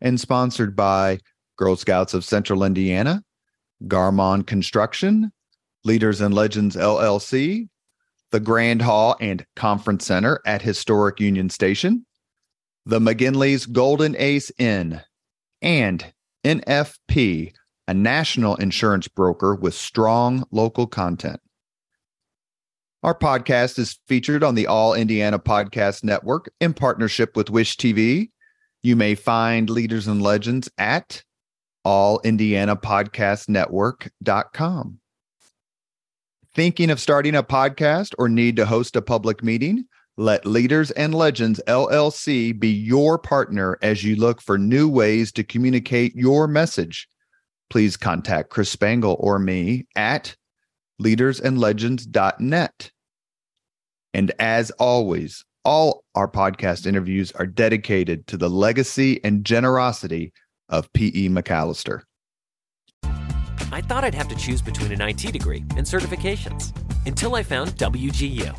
and sponsored by Girl Scouts of Central Indiana, Garmong Construction, Leaders and Legends LLC, the Grand Hall and Conference Center at Historic Union Station, the McGinley's Golden Ace Inn, and NFP, a national insurance broker with strong local content. Our podcast is featured on the All Indiana Podcast Network in partnership with Wish TV you may find Leaders and Legends at allindianapodcastnetwork.com. Thinking of starting a podcast or need to host a public meeting? Let Leaders and Legends LLC be your partner as you look for new ways to communicate your message. Please contact Chris Spangle or me at leadersandlegends.net. And as always, all our podcast interviews are dedicated to the legacy and generosity of P.E. McAllister. I thought I'd have to choose between an IT degree and certifications until I found WGU.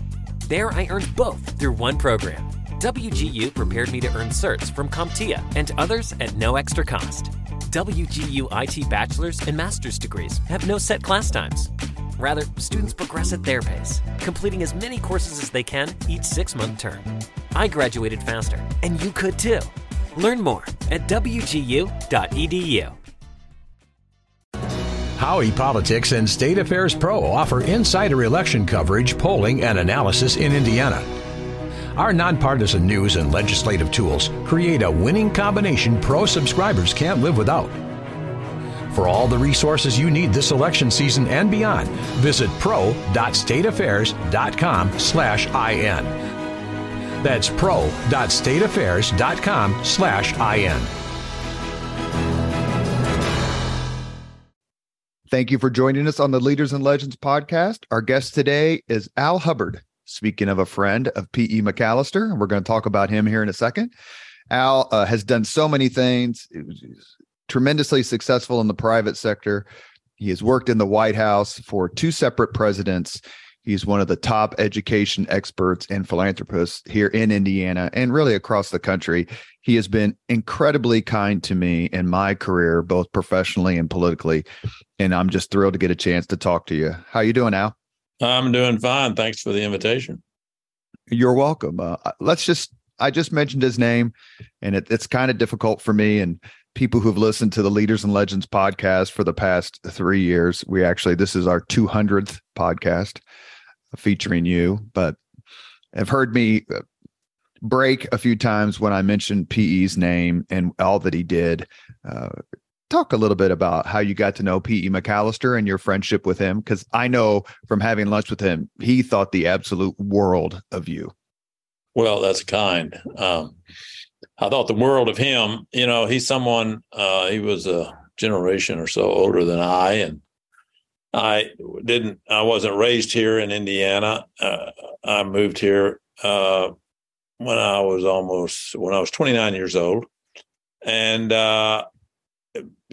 There, I earned both through one program. WGU prepared me to earn certs from CompTIA and others at no extra cost. WGU IT bachelor's and master's degrees have no set class times. Rather, students progress at their pace, completing as many courses as they can each six month term. I graduated faster, and you could too. Learn more at wgu.edu. Howey Politics and State Affairs Pro offer insider election coverage, polling, and analysis in Indiana. Our nonpartisan news and legislative tools create a winning combination pro subscribers can't live without. For all the resources you need this election season and beyond, visit pro.stateaffairs.com slash IN. That's pro.stateaffairs.com slash IN. Thank you for joining us on the Leaders and Legends podcast. Our guest today is Al Hubbard. Speaking of a friend of P.E. McAllister, we're going to talk about him here in a second. Al uh, has done so many things tremendously successful in the private sector. He has worked in the White House for two separate presidents. He's one of the top education experts and philanthropists here in Indiana and really across the country. He has been incredibly kind to me in my career, both professionally and politically. And I'm just thrilled to get a chance to talk to you. How are you doing, Al? I'm doing fine. Thanks for the invitation. You're welcome. Uh, let's just I just mentioned his name, and it, it's kind of difficult for me. And people who've listened to the Leaders and Legends podcast for the past three years. We actually, this is our 200th podcast featuring you, but have heard me uh, break a few times when I mentioned PE's name and all that he did. Uh, talk a little bit about how you got to know PE McAllister and your friendship with him, because I know from having lunch with him, he thought the absolute world of you. Well, that's kind. Um, I thought the world of him. You know, he's someone. Uh, he was a generation or so older than I, and I didn't. I wasn't raised here in Indiana. Uh, I moved here uh, when I was almost when I was 29 years old, and uh,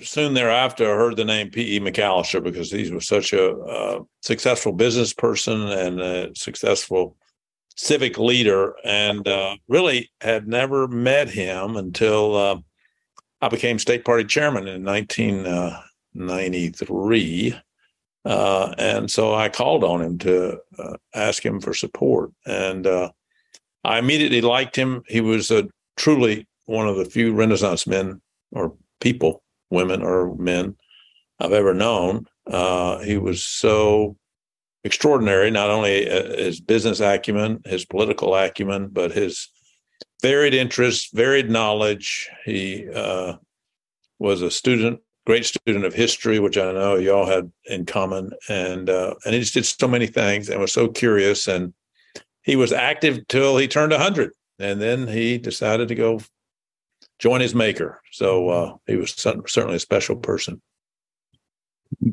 soon thereafter, I heard the name P.E. McAllister because he was such a uh, successful business person and a successful civic leader and uh, really had never met him until uh, I became state party chairman in 1993. Uh, and so I called on him to uh, ask him for support. And uh, I immediately liked him. He was truly one of the few Renaissance men or people, women or men I've ever known. Uh, he was so extraordinary, not only uh, his business acumen, his political acumen, but his varied interests, varied knowledge. He uh, was a student, great student of history, which I know you all had in common, and uh, and he just did so many things and was so curious. And he was active till he turned hundred, and then he decided to go join his maker. So uh, he was certainly a special person.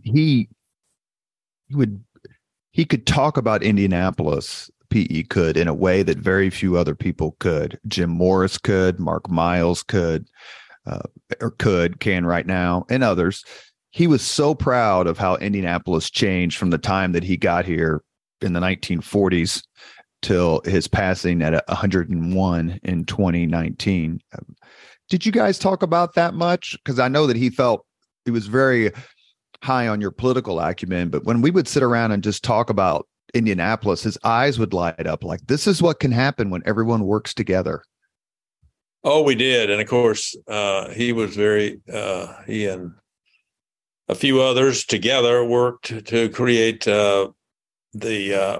He he would he could talk about Indianapolis. PE could in a way that very few other people could. Jim Morris could, Mark Miles could, uh, or could, can right now, and others. He was so proud of how Indianapolis changed from the time that he got here in the 1940s till his passing at 101 in 2019. Did you guys talk about that much? Because I know that he felt he was very high on your political acumen, but when we would sit around and just talk about Indianapolis, his eyes would light up like this is what can happen when everyone works together. Oh, we did, and of course, uh, he was very uh, he and a few others together worked to create uh, the uh,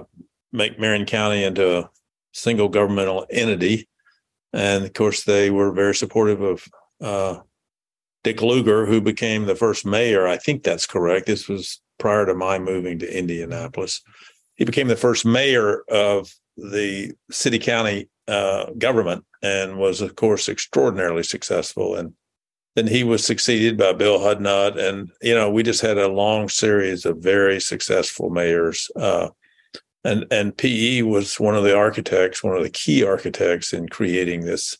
make Marion County into a single governmental entity, and of course, they were very supportive of uh, Dick Lugar, who became the first mayor. I think that's correct. This was prior to my moving to Indianapolis. He became the first mayor of the city county uh, government and was, of course, extraordinarily successful. And then he was succeeded by Bill Hudnut. And, you know, we just had a long series of very successful mayors. Uh, and, and PE was one of the architects, one of the key architects in creating this,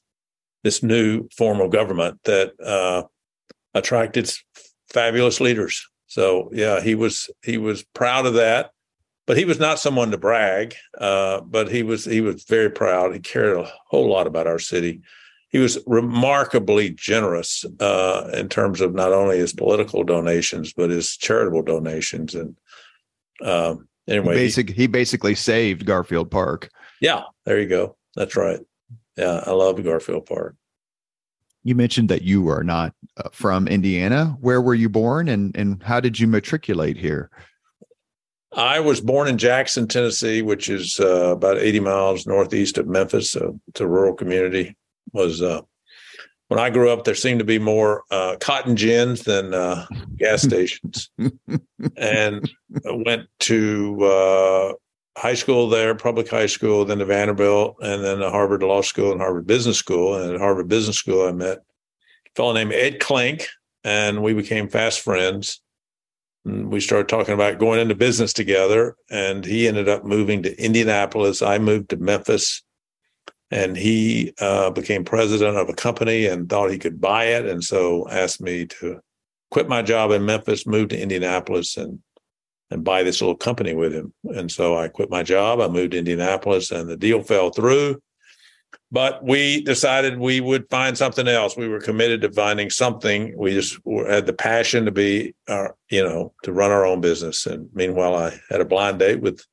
this new form of government that uh, attracted fabulous leaders. So yeah, he was he was proud of that, but he was not someone to brag. Uh, but he was he was very proud. He cared a whole lot about our city. He was remarkably generous uh, in terms of not only his political donations but his charitable donations. And um, anyway, he, basic, he basically saved Garfield Park. Yeah, there you go. That's right. Yeah, I love Garfield Park. You mentioned that you are not uh, from Indiana. Where were you born and, and how did you matriculate here? I was born in Jackson, Tennessee, which is uh, about 80 miles northeast of Memphis. it's a rural community. Was uh, when I grew up, there seemed to be more uh, cotton gins than uh, gas stations, and I went to uh, high school there, public high school, then to Vanderbilt, and then to Harvard Law School and Harvard Business School. And at Harvard Business School, I met a fellow named Ed Klink, and we became fast friends. And we started talking about going into business together, and he ended up moving to Indianapolis. I moved to Memphis, and he uh, became president of a company and thought he could buy it, and so asked me to quit my job in Memphis, move to Indianapolis, and and buy this little company with him. And so I quit my job. I moved to Indianapolis and the deal fell through. But we decided we would find something else. We were committed to finding something. We just had the passion to be, our, you know, to run our own business. And meanwhile, I had a blind date with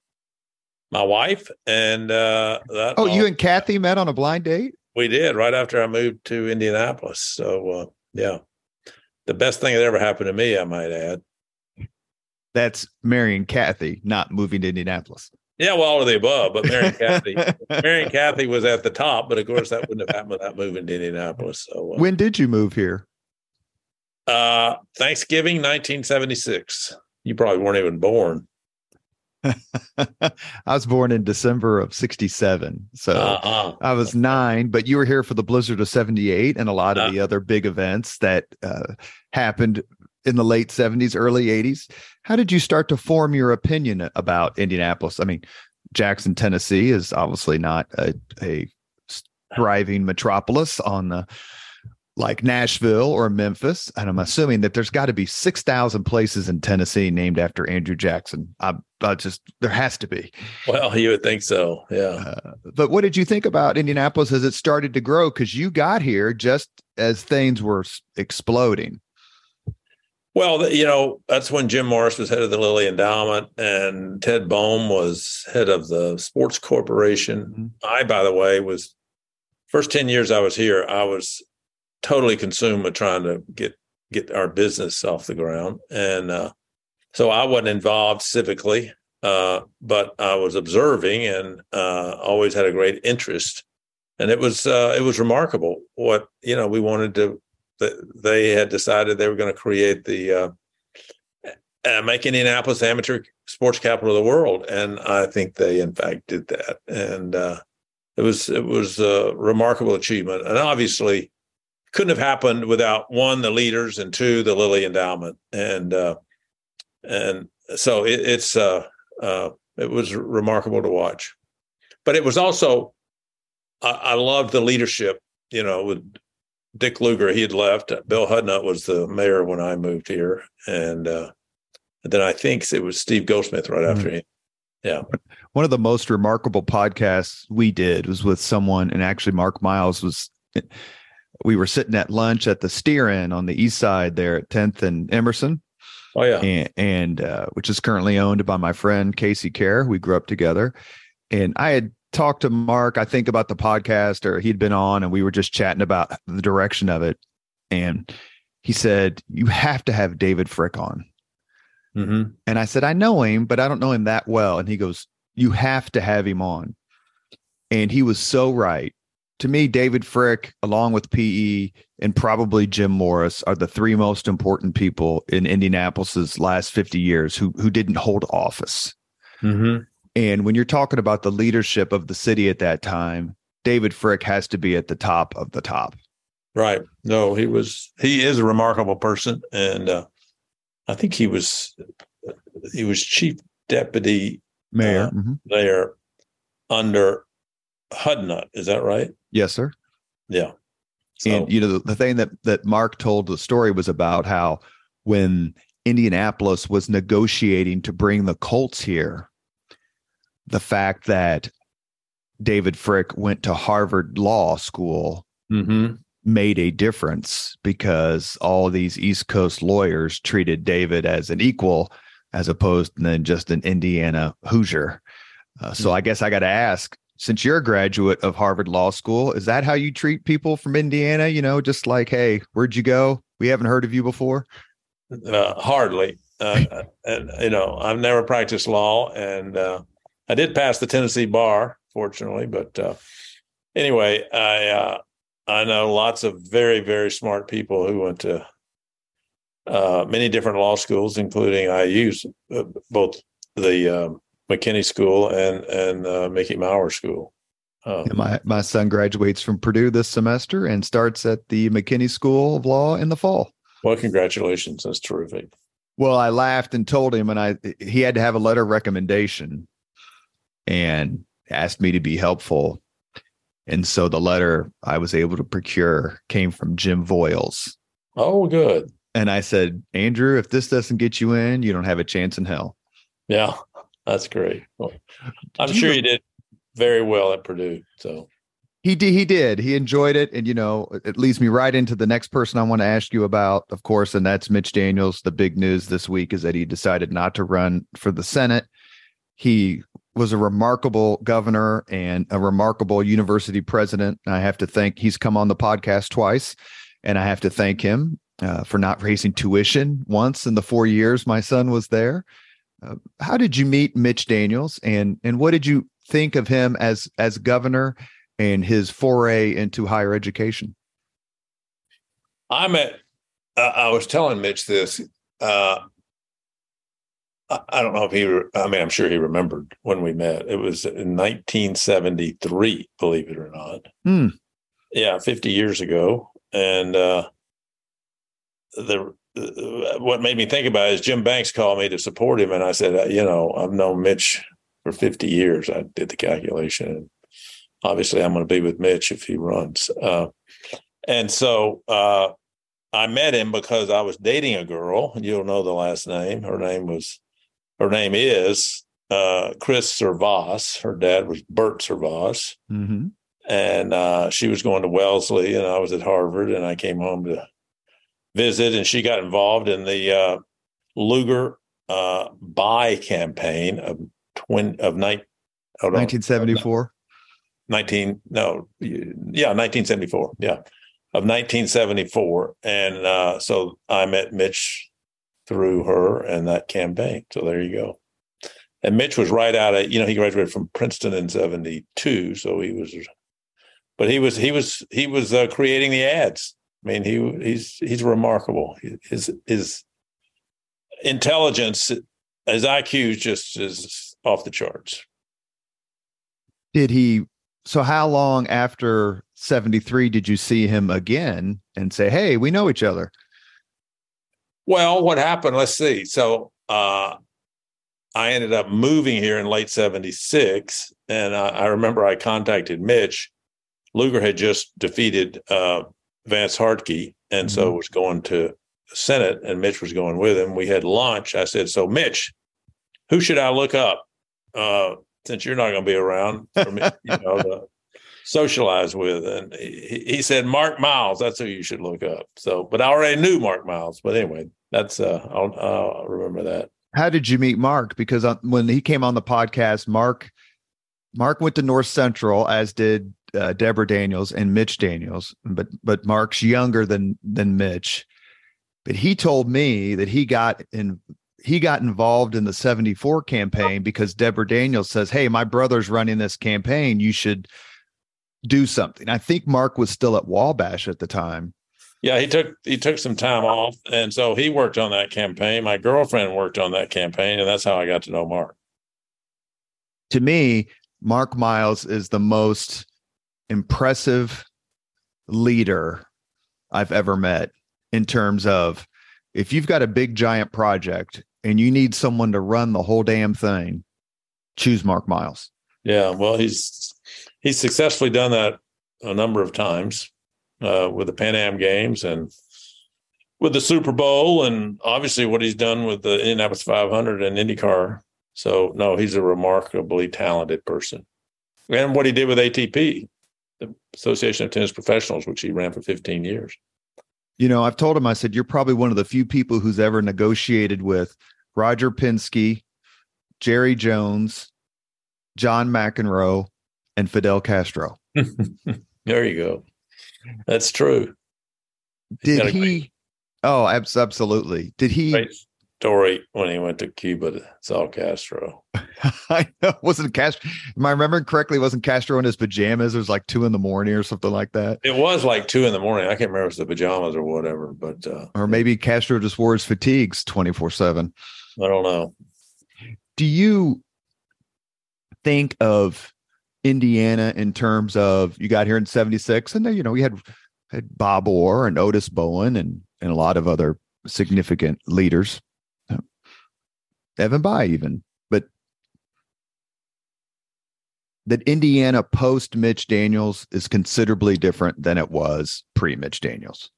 my wife. And uh, that oh, all, you and Kathy met on a blind date? We did right after I moved to Indianapolis. So, uh, yeah, the best thing that ever happened to me, I might add. That's marrying Kathy, not moving to Indianapolis. Yeah, well, all of the above, but Mary and Kathy, Mary and Kathy was at the top, but of course that wouldn't have happened without moving to Indianapolis. So, uh, when did you move here? Uh, Thanksgiving, 1976. You probably weren't even born. I was born in December of 67. So uh-huh. I was nine, but you were here for the blizzard of 78 and a lot of uh-huh. the other big events that uh, happened in the late 70s, early 80s. How did you start to form your opinion about Indianapolis? I mean, Jackson, Tennessee is obviously not a, a thriving metropolis on the like Nashville or Memphis. And I'm assuming that there's got to be 6,000 places in Tennessee named after Andrew Jackson. I, I, just, there has to be. Well, you would think so. Yeah. Uh, but what did you think about Indianapolis as it started to grow? Because you got here just as things were exploding. Well, you know, that's when Jim Morris was head of the Lilly Endowment and Ted Boehm was head of the Sports Corporation. Mm-hmm. I, by the way, was first 10 years I was here, I was totally consumed with trying to get get our business off the ground. And uh, so I wasn't involved civically, uh, but I was observing and uh, always had a great interest. And it was uh, it was remarkable what you know we wanted to they had decided they were going to create the uh, make Indianapolis amateur sports capital of the world, and I think they in fact did that, and uh, it was it was a remarkable achievement, and obviously couldn't have happened without one the leaders and two the Lilly Endowment, and uh, and so it, it's uh, uh, it was remarkable to watch. But it was also I, I loved the leadership. You know, with Dick Lugar, he had left. Bill Hudnut was the mayor when I moved here, and, uh, then I think it was Steve Goldsmith right mm-hmm. after him. Yeah. One of the most remarkable podcasts we did was with someone, and actually Mark Miles was. We were sitting at lunch at the Steer Inn on the east side there at 10th and Emerson. Oh yeah, and, and uh, which is currently owned by my friend Casey Kerr. We grew up together, and I had talked to Mark, I think about the podcast, or he'd been on, and we were just chatting about the direction of it. And he said, You have to have David Frick on. Mm-hmm. And I said, I know him, but I don't know him that well. And he goes, You have to have him on. And he was so right. To me, David Frick, along with PE and probably Jim Morris, are the three most important people in Indianapolis's last 50 years who who didn't hold office. Mm-hmm. And when you're talking about the leadership of the city at that time, David Frick has to be at the top of the top. Right. No, he was he is a remarkable person and uh I think he was he was chief deputy mayor uh, mm-hmm. there under Hudnut, is that right? Yes, sir. Yeah. So. And you know the, the thing that that Mark told the story was about how when Indianapolis was negotiating to bring the Colts here, the fact that David Frick went to Harvard Law School mm-hmm. made a difference because all these East Coast lawyers treated David as an equal as opposed to then just an Indiana Hoosier. Uh, so mm-hmm. I guess I got to ask since you're a graduate of Harvard Law School, is that how you treat people from Indiana? You know, just like, hey, where'd you go? We haven't heard of you before. Uh, hardly. Uh, and, you know, I've never practiced law and, uh, I did pass the Tennessee bar, fortunately, but uh, anyway, I uh, I know lots of very very smart people who went to uh, many different law schools, including IU's, uh, both the um, McKinney School and and uh, Mickey Maurer School. Um, my my son graduates from Purdue this semester and starts at the McKinney School of Law in the fall. Well, congratulations! That's terrific. Well, I laughed and told him, and I he had to have a letter of recommendation and asked me to be helpful. And so the letter I was able to procure came from Jim Voyles. Oh, good. And I said, Andrew, if this doesn't get you in, you don't have a chance in hell. Yeah, that's great. Well, I'm sure you did very well at Purdue. So he did. He did. He enjoyed it, and you know, it leads me right into the next person I want to ask you about, of course, and that's Mitch Daniels. The big news this week is that he decided not to run for the Senate. He was a remarkable governor and a remarkable university president. I have to thank he's come on the podcast twice, and I have to thank him uh, for not raising tuition once in the four years my son was there. Uh, how did you meet Mitch Daniels, and and what did you think of him as as governor and his foray into higher education? I met. Uh, I was telling Mitch this. Uh, I don't know if he, I mean, I'm sure he remembered when we met. It was in 1973, believe it or not. Hmm. Yeah, 50 years ago. And uh, the what made me think about it is Jim Banks called me to support him. And I said, you know, I've known Mitch for 50 years. I did the calculation. And obviously, I'm going to be with Mitch if he runs. Uh, and so uh, I met him because I was dating a girl. You'll know the last name. Her name was her name is uh, Chris SerVaas. Her dad was Bert SerVaas. Mm-hmm. And uh, she was going to Wellesley, and I was at Harvard, and I came home to visit, and she got involved in the uh, Lugar uh, buy campaign of twin of night. 1974. 19 no yeah 1974 yeah of 1974 and uh, so i met mitch through her and that campaign. So there you go. And Mitch was right out of, you know, he graduated from Princeton in 72. So he was, but he was, he was, he was uh, creating the ads. I mean, he, he's, he's remarkable. His, his intelligence, his IQ just is off the charts. Did he, so how long after 73 did you see him again and say, "Hey, we know each other"? Well, what happened? Let's see. So uh, I ended up moving here in late 76. And I, I remember I contacted Mitch. Lugar had just defeated uh, Vance Hartke, and mm-hmm. so was going to Senate, and Mitch was going with him. We had lunch. I said, So, Mitch, who should I look up uh, since you're not going to be around for me, you know, to socialize with? And he, he, said, Mark Miles. That's who you should look up. So, but I already knew Mark Miles. But anyway, that's uh, I'll, I'll remember that. How did you meet Mark? Because when he came on the podcast, Mark Mark went to North Central, as did uh, Deborah Daniels and Mitch Daniels, but but Mark's younger than than Mitch. But he told me that he got in he got involved in the 74 campaign because Deborah Daniels says, Hey, my brother's running this campaign. You should do something. I think Mark was still at Wabash at the time. Yeah, he took he took some time off, and so he worked on that campaign. My girlfriend worked on that campaign, and that's how I got to know Mark. To me, Mark Miles is the most impressive leader I've ever met in terms of if you've got a big giant project and you need someone to run the whole damn thing, choose Mark Miles. Yeah, well, he's he's successfully done that a number of times uh, with the Pan Am Games and with the Super Bowl, and obviously what he's done with the Indianapolis 500 and IndyCar. So, no, he's a remarkably talented person. And what he did with ATP, the Association of Tennis Professionals, which he ran for 15 years. You know, I've told him, I said, you're probably one of the few people who's ever negotiated with Roger Penske, Jerry Jones, John McEnroe, and Fidel Castro. there you go. That's true. Did he? Great, oh, absolutely. Did he? Great story when he went to Cuba to Saul Castro. I know. Wasn't Castro? Am I remembering correctly? Wasn't Castro in his pajamas? It was like two in the morning or something like that. It was like two in the morning. I can't remember if it was the pajamas or whatever, but uh, or maybe Castro just wore his fatigues twenty four seven. I don't know. Do you think of Indiana in terms of you got here in 76 and then you know we had had Bob Orr and Otis Bowen and and a lot of other significant leaders Evan Bayh even but that Indiana post Mitch Daniels is considerably different than it was pre Mitch Daniels.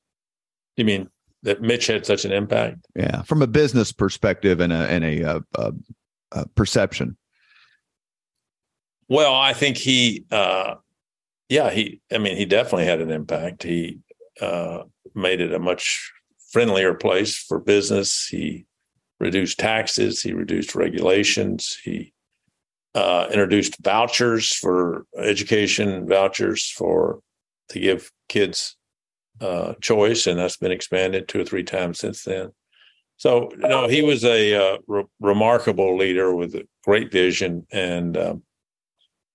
You mean that Mitch had such an impact? Yeah, from a business perspective and a and a, a, a, a perception. Well, I think he, uh, yeah, he. I mean, he definitely had an impact. He uh, made it a much friendlier place for business. He reduced taxes. He reduced regulations. He uh, introduced vouchers for education vouchers for to give kids uh, choice, and that's been expanded two or three times since then. So, you know, he was a uh, re- remarkable leader with a great vision, and um,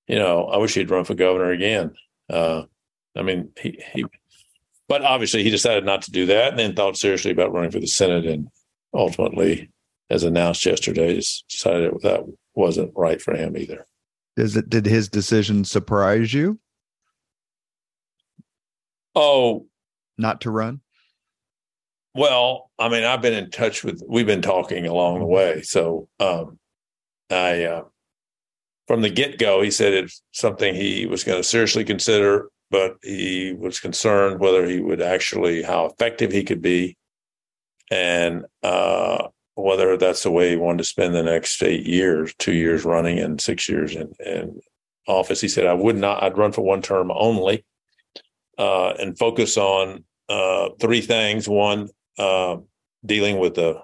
you know, I wish he'd run for governor again. Uh, I mean, he, he, but obviously he decided not to do that and then thought seriously about running for the Senate and ultimately, as announced yesterday, decided that wasn't right for him either. Does it, did his decision surprise you? Oh, not to run? Well, I mean, I've been in touch with, we've been talking along the way. So, um, I, uh, from the get go, he said it's something he was going to seriously consider, but he was concerned whether he would actually, how effective he could be, and uh, whether that's the way he wanted to spend the next eight years, two years running and six years in, in office. He said, I would not, I'd run for one term only uh, and focus on uh, three things. One, uh, dealing with the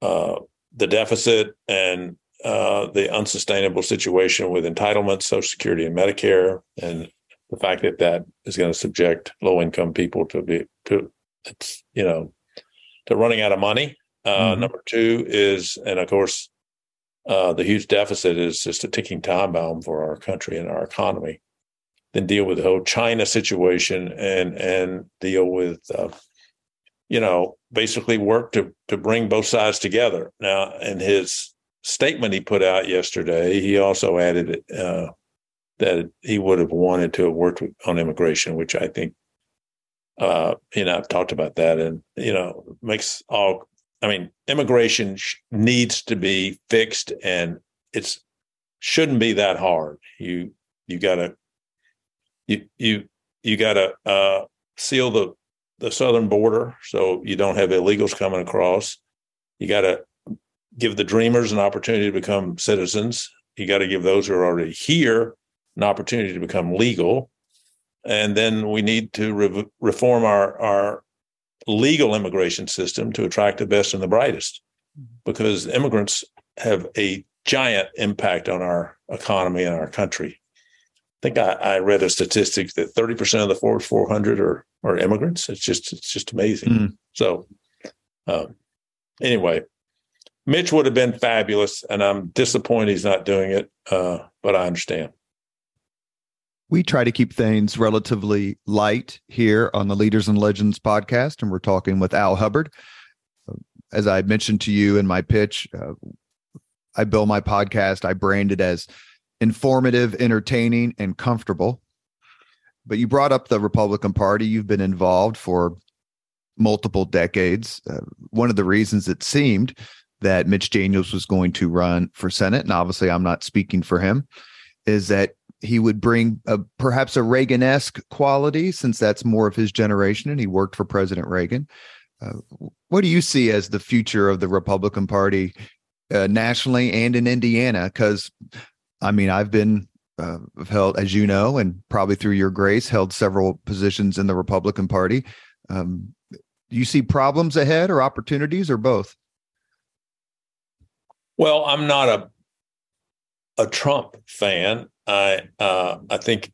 uh, the deficit and uh, the unsustainable situation with entitlements, Social Security, and Medicare, and the fact that that is going to subject low income people to be to it's you know to running out of money. Uh, mm-hmm. Number two is, and of course, uh, the huge deficit is just a ticking time bomb for our country and our economy. Then deal with the whole China situation and and deal with uh, you know basically work to to bring both sides together. Now, in his statement he put out yesterday, he also added uh, that he would have wanted to have worked with, on immigration, which I think, uh, you know, I've talked about that, and you know, makes all. I mean, immigration sh- needs to be fixed, and it's shouldn't be that hard. You you gotta you you you gotta uh, seal the the southern border so you don't have illegals coming across. You gotta give the dreamers an opportunity to become citizens. You got to give those who are already here an opportunity to become legal. And then we need to re- reform our, our legal immigration system to attract the best and the brightest because immigrants have a giant impact on our economy and our country. I think I, I read a statistic that 30% of the Forbes 400 are, are immigrants. It's just, it's just amazing. Mm. So, um, anyway, Mitch would have been fabulous, and I'm disappointed he's not doing it, uh, but I understand. We try to keep things relatively light here on the Leaders and Legends podcast, and we're talking with Al Hubbard. As I mentioned to you in my pitch, uh, I bill my podcast, I brand it as informative, entertaining, and comfortable. But you brought up the Republican Party. You've been involved for multiple decades. Uh, one of the reasons it seemed that Mitch Daniels was going to run for Senate, and obviously I'm not speaking for him, is that he would bring a, perhaps a Reagan esque quality, since that's more of his generation, and he worked for President Reagan. Uh, what do you see as the future of the Republican Party uh, nationally and in Indiana? Because, I mean, I've been uh, held, as you know, and probably through your grace, held several positions in the Republican Party. Um, do you see problems ahead or opportunities or both? Well, I'm not a a Trump fan. I uh, I think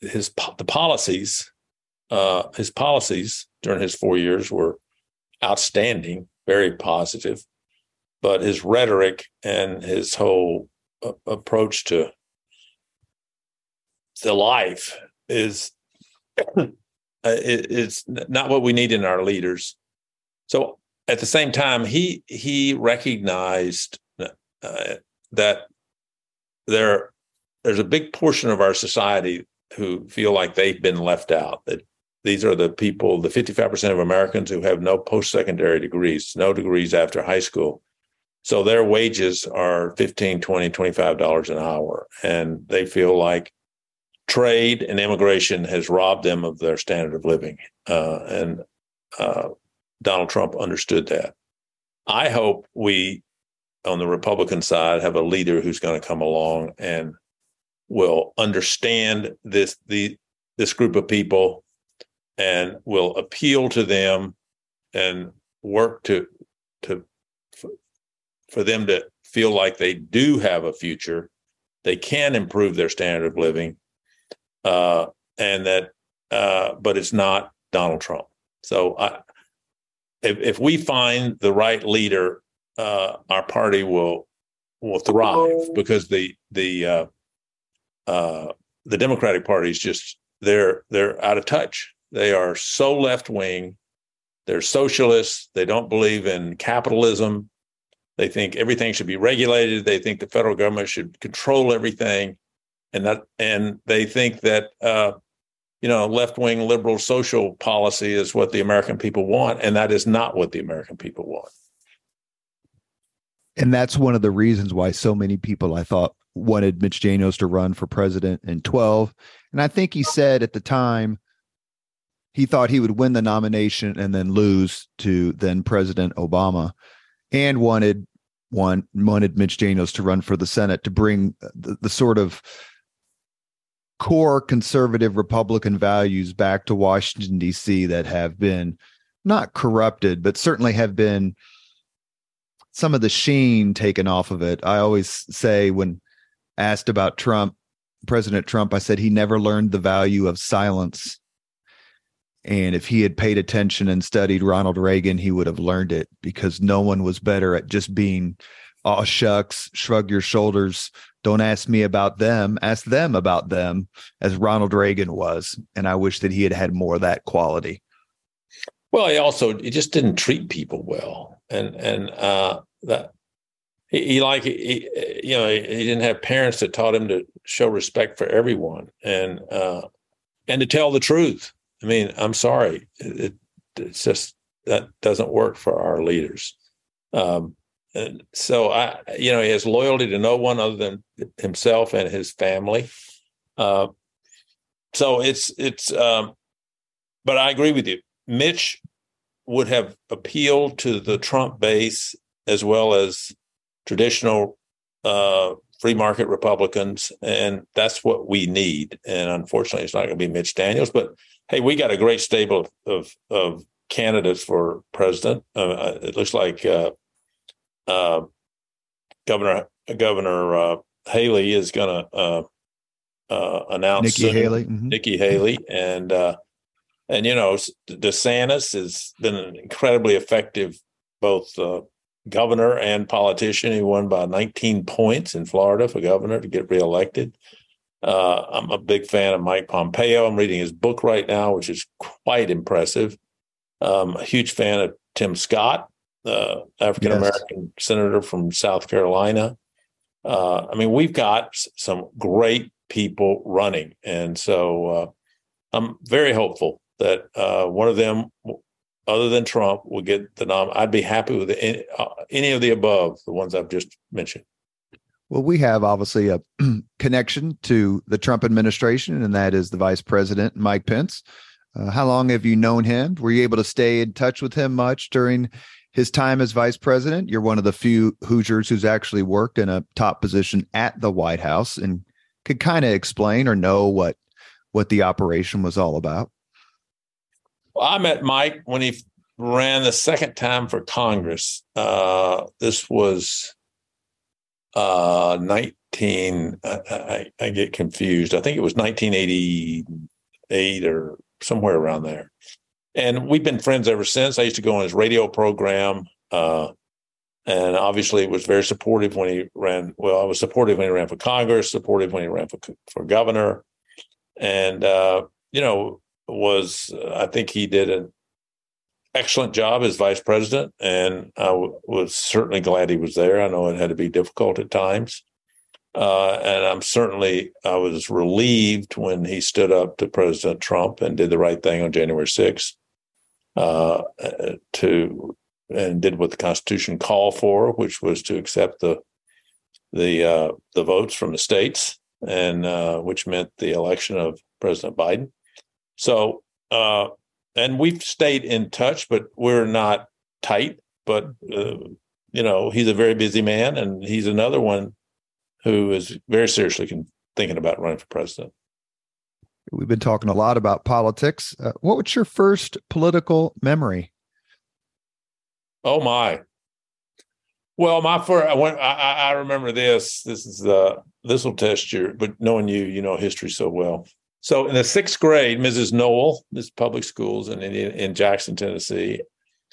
his the policies uh, his policies during his four years were outstanding, very positive, but his rhetoric and his whole approach to the life is uh, it's not what we need in our leaders. So at the same time, he he recognized uh, that there there's a big portion of our society who feel like they've been left out that these are the people the 55% of americans who have no post-secondary degrees no degrees after high school. So their wages are 15 20 25 dollars an hour and they feel like trade and immigration has robbed them of their standard of living uh, and uh, donald trump understood that. I hope we on the Republican side have a leader who's going to come along and will understand this the this group of people and will appeal to them and work to to for them to feel like they do have a future they can improve their standard of living uh, and that uh, but it's not donald trump so I, if, if we find the right leader uh, our party will will thrive oh. because the the uh, the Democratic Party is just they're they're out of touch. They are so left wing. They're socialists. They don't believe in capitalism. They think everything should be regulated. They think the federal government should control everything, and that and they think that uh, you know left wing liberal social policy is what the American people want, and that is not what the American people want and that's one of the reasons why so many people I thought wanted Mitch Daniels to run for president in 12. And I think he said at the time he thought he would win the nomination and then lose to then President Obama and wanted one wanted Mitch Daniels to run for the Senate to bring the, the sort of core conservative Republican values back to Washington, D.C. that have been not corrupted, but certainly have been some of the sheen taken off of it. I always say when asked about Trump, President Trump, I said he never learned the value of silence. And if he had paid attention and studied Ronald Reagan, he would have learned it because no one was better at just being, oh, shucks, shrug your shoulders. Don't ask me about them. Ask them about them, as Ronald Reagan was. And I wish that he had had more of that quality. Well, he also he just didn't treat people well, and and uh, that he, he like he, you know he, he, didn't have parents that taught him to show respect for everyone and uh, and to tell the truth. I mean, I'm sorry, it, it's just that doesn't work for our leaders. Um, and so I, you know, he has loyalty to no one other than himself and his family. Uh, so it's it's. Um, but I agree with you. Mitch would have appealed to the Trump base as well as traditional uh, free market Republicans, and that's what we need. And unfortunately, it's not going to be Mitch Daniels. But hey, we got a great stable of of candidates for president. Uh, it looks like uh, uh Governor Governor uh, Haley is going to uh, announce Nikki soon. Haley, mm-hmm. Nikki Haley, and and you know DeSantis has been an incredibly effective both governor and politician. He won by 19 points in Florida for governor to get reelected. Uh, I'm a big fan of Mike Pompeo. I'm reading his book right now, which is quite impressive. Um, a huge fan of Tim Scott, uh, African American yes. senator from South Carolina. Uh, I mean, we've got some great people running, and so uh, I'm very hopeful that uh, one of them other than Trump will get the nom. I'd be happy with any, uh, any of the above, the ones I've just mentioned. Well, we have obviously a connection to the Trump administration, and that is the Vice President Mike Pence. Uh, how long have you known him? Were you able to stay in touch with him much during his time as Vice President? You're one of the few Hoosiers who's actually worked in a top position at the White House and could kind of explain or know what what the operation was all about. I met Mike when he ran the second time for Congress. Uh, this was uh, 19, I, I, I, get confused. I think it was 1988 or somewhere around there. And we've been friends ever since. I used to go on his radio program. Uh, and obviously was very supportive when he ran. Well, I was supportive when he ran for Congress, supportive when he ran for, for governor. And, uh, you know, was I think he did an excellent job as vice president, and I w- was certainly glad he was there. I know it had to be difficult at times, uh, and I'm certainly I was relieved when he stood up to President Trump and did the right thing on January 6th uh, to and did what the Constitution called for, which was to accept the the uh, the votes from the states, and uh, which meant the election of President Biden. So, uh, and we've stayed in touch, but we're not tight. But uh, you know, he's a very busy man, and he's another one who is very seriously thinking about running for president. We've been talking a lot about politics. Uh, what was your first political memory? Oh my! Well, my first, I went. I, I remember this. This is the this will test your, but knowing you, you know history so well. So in the sixth grade, Mrs. Noel, this public schools in, in, in Jackson, Tennessee,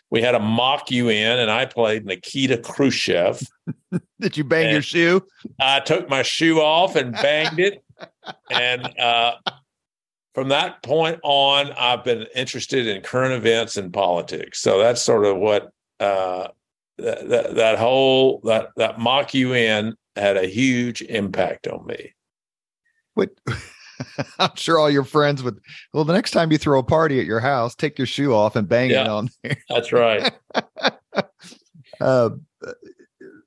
we had a mock UN, and I played Nikita Khrushchev. Did you bang and your shoe? I took my shoe off and banged it. and uh, from that point on, I've been interested in current events and politics. So that's sort of what uh, that, that, that whole that that mock UN had a huge impact on me. What I'm sure all your friends would. Well, the next time you throw a party at your house, take your shoe off and bang yeah, it on there. That's right. uh,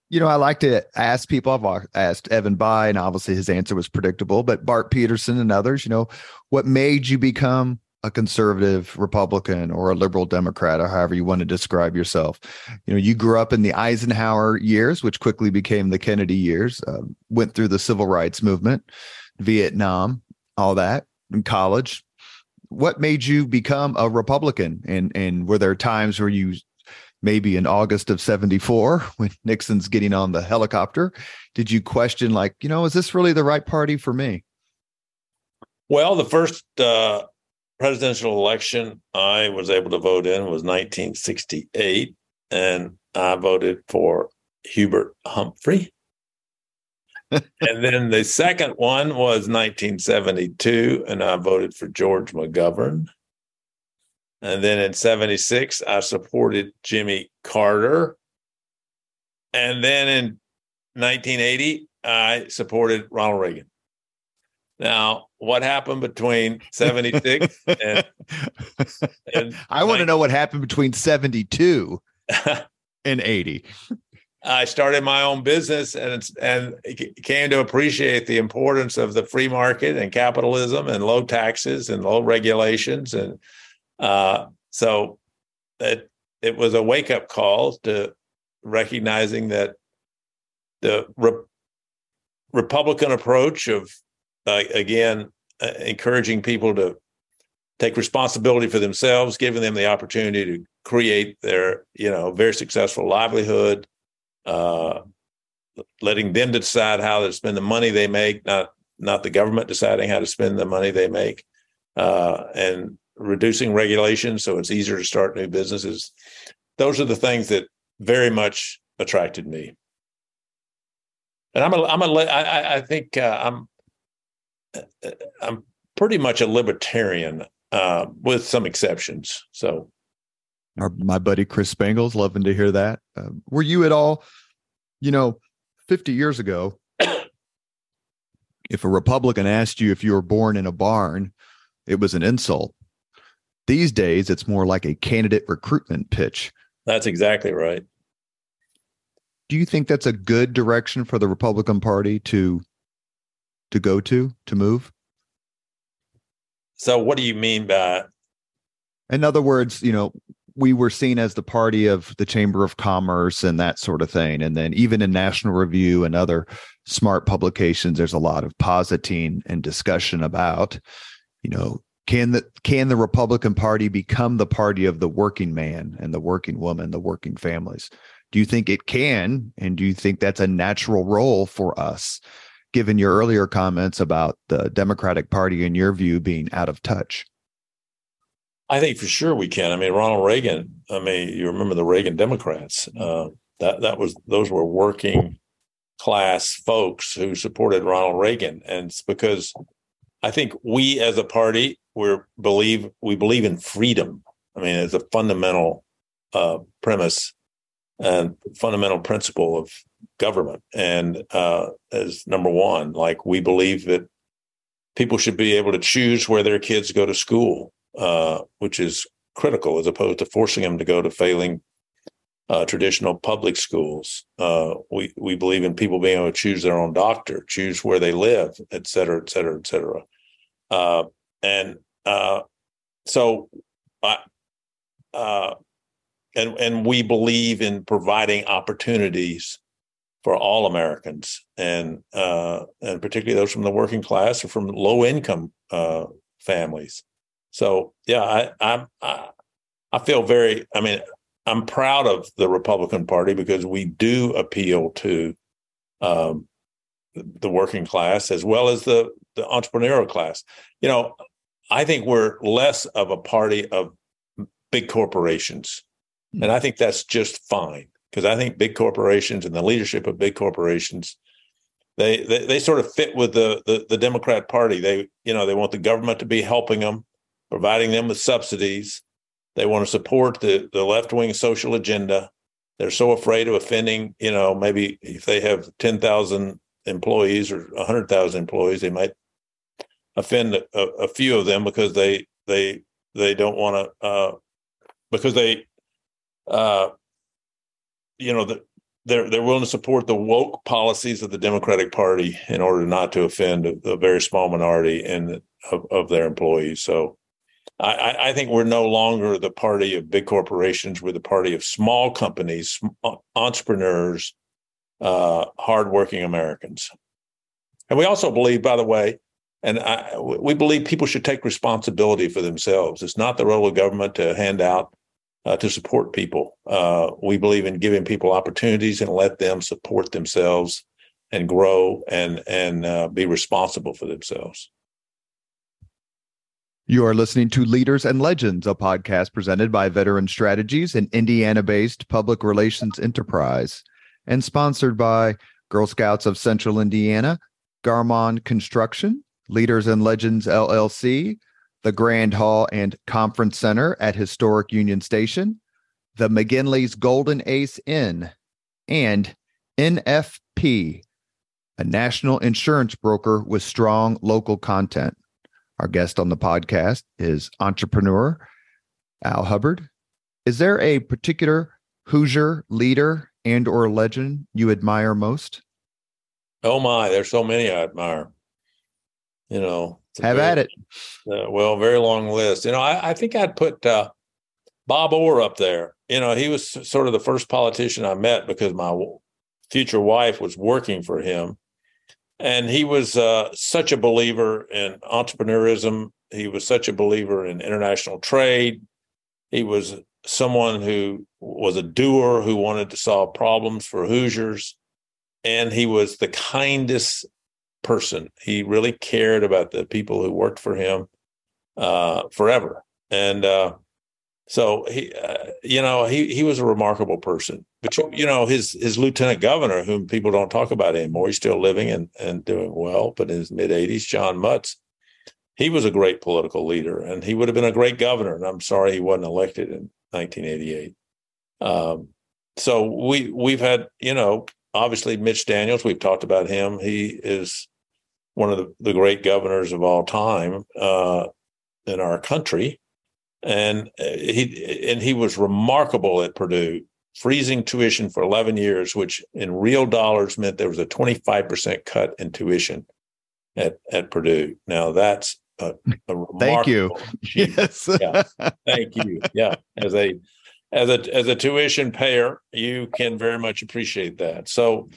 you know, I like to ask people. I've asked Evan Bayh, and obviously his answer was predictable. But Bart Peterson and others, you know, what made you become a conservative Republican or a liberal Democrat, or however you want to describe yourself? You know, you grew up in the Eisenhower years, which quickly became the Kennedy years. Uh, went through the civil rights movement, Vietnam, all that in college. What made you become a Republican? And and were there times where you maybe in August of 74 when Nixon's getting on the helicopter, did you question like, you know, is this really the right party for me? Well, the first uh, presidential election I was able to vote in was 1968 and I voted for Hubert Humphrey and then the second one was 1972, and I voted for George McGovern. And then in 76, I supported Jimmy Carter. And then in 1980, I supported Ronald Reagan. Now, what happened between 76 and, and I want to know what happened between 72 and 80. I started my own business and and came to appreciate the importance of the free market and capitalism and low taxes and low regulations and uh, so it it was a wake up call to recognizing that the re- Republican approach of uh, again uh, encouraging people to take responsibility for themselves, giving them the opportunity to create their you know very successful livelihood, uh, letting them decide how to spend the money they make, not not the government deciding how to spend the money they make, uh, and reducing regulations so it's easier to start new businesses. Those are the things that very much attracted me. And I'm a, I'm a, I, I think uh, I'm, I'm pretty much a libertarian uh, with some exceptions. So, Our, my buddy Chris Spangle's, loving to hear that. Uh, were you at all, you know, 50 years ago, if a Republican asked you if you were born in a barn, it was an insult. These days, it's more like a candidate recruitment pitch. That's exactly right. Do you think that's a good direction for the Republican Party to to go to to move? So, what do you mean by? In other words, you know, we were seen as the party of the Chamber of Commerce and that sort of thing, and then even in National Review and other smart publications, there's a lot of positing and discussion about, you know, can the can the Republican Party become the party of the working man and the working woman, the working families? Do you think it can? And do you think that's a natural role for us, given your earlier comments about the Democratic Party, in your view, being out of touch? I think for sure we can. I mean, Ronald Reagan. I mean, you remember the Reagan Democrats? Uh, that that was those were working class folks who supported Ronald Reagan, and it's because I think we as a party we believe we believe in freedom. I mean, it's a fundamental uh, premise and fundamental principle of government. And uh, as number one, like we believe that people should be able to choose where their kids go to school, uh, which is critical as opposed to forcing them to go to failing uh, traditional public schools. Uh, we we believe in people being able to choose their own doctor, choose where they live, et cetera, et cetera, et cetera. Uh, and uh, so, uh, uh, and and we believe in providing opportunities for all Americans, and uh, and particularly those from the working class or from low income families. So, yeah, I, I I I feel very. I mean, I'm proud of the Republican Party because we do appeal to um, the working class as well as the the entrepreneurial class. You know, I think we're less of a party of big corporations. Mm-hmm. And I think that's just fine because I think big corporations and the leadership of big corporations they, they they, sort of fit with the, the the Democrat Party. They you know they want the government to be helping them, providing them with subsidies. They want to support the the left wing social agenda. They're so afraid of offending. You know, maybe if they have ten thousand employees or hundred thousand employees, they might offend a, a, few of them because they they they don't want to uh, because they uh, you know the, they're they're willing to support the woke policies of the Democratic Party in order not to offend a, a very small minority in of, of their employees. So I, I, think we're no longer the party of big corporations. We're the party of small companies, entrepreneurs, uh, hardworking Americans. And we also believe, by the way, and I, we believe people should take responsibility for themselves. It's not the role of government to hand out uh, to support people. Uh, we believe in giving people opportunities and let them support themselves and grow and and uh, be responsible for themselves. You are listening to Leaders and Legends, a podcast presented by Veteran Strategies, an Indiana-based public relations enterprise, and sponsored by Girl Scouts of Central Indiana, Garmong Construction, Leaders and Legends LLC, the Grand Hall and Conference Center at Historic Union Station, the McGinley's Golden Ace Inn, and NFP, a national insurance broker with strong local content. Our guest on the podcast is entrepreneur Al Hubbard. Is there a particular Hoosier leader and or legend you admire most? Oh my, there's so many I admire. You know, have very, at it. Uh, well, very long list. You know, I, I think I'd put uh, Bob Orr up there. You know, he was sort of the first politician I met because my future wife was working for him. And he was uh, such a believer in entrepreneurism. He was such a believer in international trade. He was someone who was a doer who wanted to solve problems for Hoosiers. And he was the kindest person. He really cared about the people who worked for him uh, forever. And uh, so he, uh, you know, he he was a remarkable person. But you, you know, his his lieutenant governor, whom people don't talk about anymore, he's still living and and doing well, but in his mid 80s, John Mutz, he was a great political leader, and he would have been a great governor. And I'm sorry he wasn't elected in 1988. Um, so we we've had, you know, obviously Mitch Daniels. We've talked about him. He is one of the, the great governors of all time uh, in our country and uh, he and he was remarkable at Purdue, freezing tuition for 11 years, which in real dollars meant there was a 25% cut in tuition at at Purdue. Now that's a, a thank you. Yes, yeah. thank you. Yeah, as a as a as a tuition payer, you can very much appreciate that. So,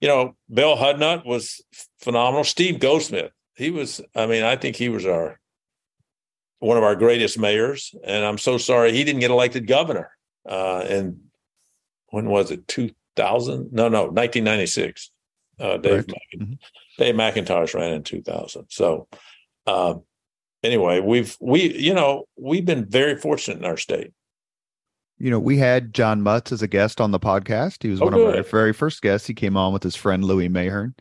you know, Bill Hudnut was phenomenal. Steve Goldsmith, he was. I mean, I think he was our one of our greatest mayors, and I'm so sorry he didn't get elected governor. Uh, and when was it? 2000? No, no, 1996. Uh, Dave right. mm-hmm. Dave McIntosh ran in 2000. So, uh, anyway, we've we you know we've been very fortunate in our state. You know, we had John Mutz as a guest on the podcast. He was oh, one good. of our very first guests. He came on with his friend Louis Mahern.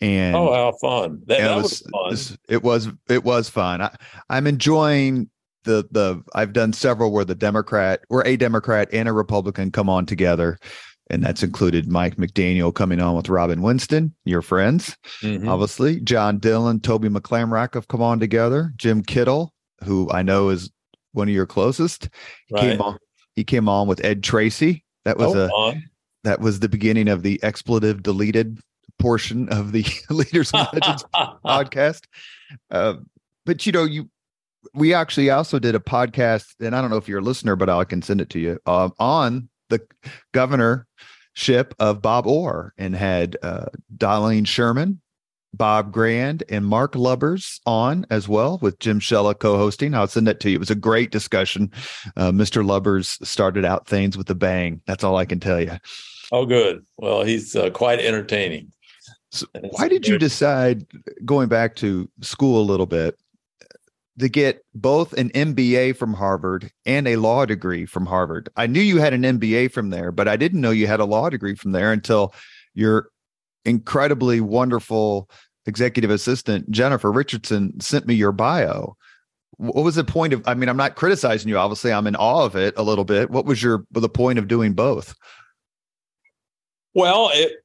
And oh, how fun! That, that was, was, fun. It was it was fun. I, I'm enjoying the the. I've done several where the Democrat, or a Democrat and a Republican come on together, and that's included Mike McDaniel coming on with Robin Winston, your friends, mm-hmm. obviously. John Dillon, Toby McClamroch have come on together. Jim Kittle, who I know is one of your closest, right. came on. He came on with Ed Treacy. That was oh, a on. that was the beginning of the expletive deleted portion of the Leaders and Legends podcast. Uh, but you know, you we actually also did a podcast, and I don't know if you're a listener, but I can send it to you uh, on the governorship of Bob Orr, and had uh, Darlene Sherman, Bob Grand, and Mark Lubbers on as well, with Jim Shella co-hosting. I'll send that to you. It was a great discussion. Uh, Mr. Lubbers started out things with a bang. That's all I can tell you. Oh, good. Well, he's uh, quite entertaining. So why did you decide, going back to school a little bit, to get both an MBA from Harvard and a law degree from Harvard? I knew you had an MBA from there, but I didn't know you had a law degree from there until your incredibly wonderful executive assistant, Jennifer Richardson, sent me your bio. What was the point of? I mean, I'm not criticizing you. Obviously, I'm in awe of it a little bit. What was your the point of doing both? Well, it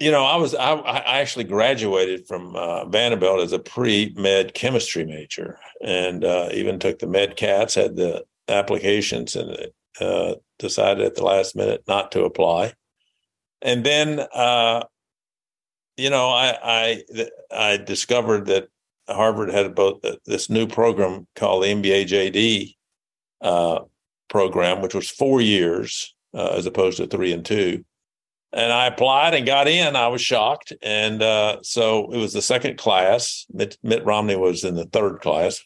you know, I was I, I actually graduated from uh, Vanderbilt as a pre med chemistry major, and uh, even took the MCATs, had the applications, and uh, decided at the last minute not to apply. And then, uh, you know, I I I discovered that Harvard had both uh, this new program called the MBA JD uh, program, which was four years as opposed to three and two and I applied and got in. I was shocked, and uh, so it was the second class. Mitt, Mitt Romney was in the third class,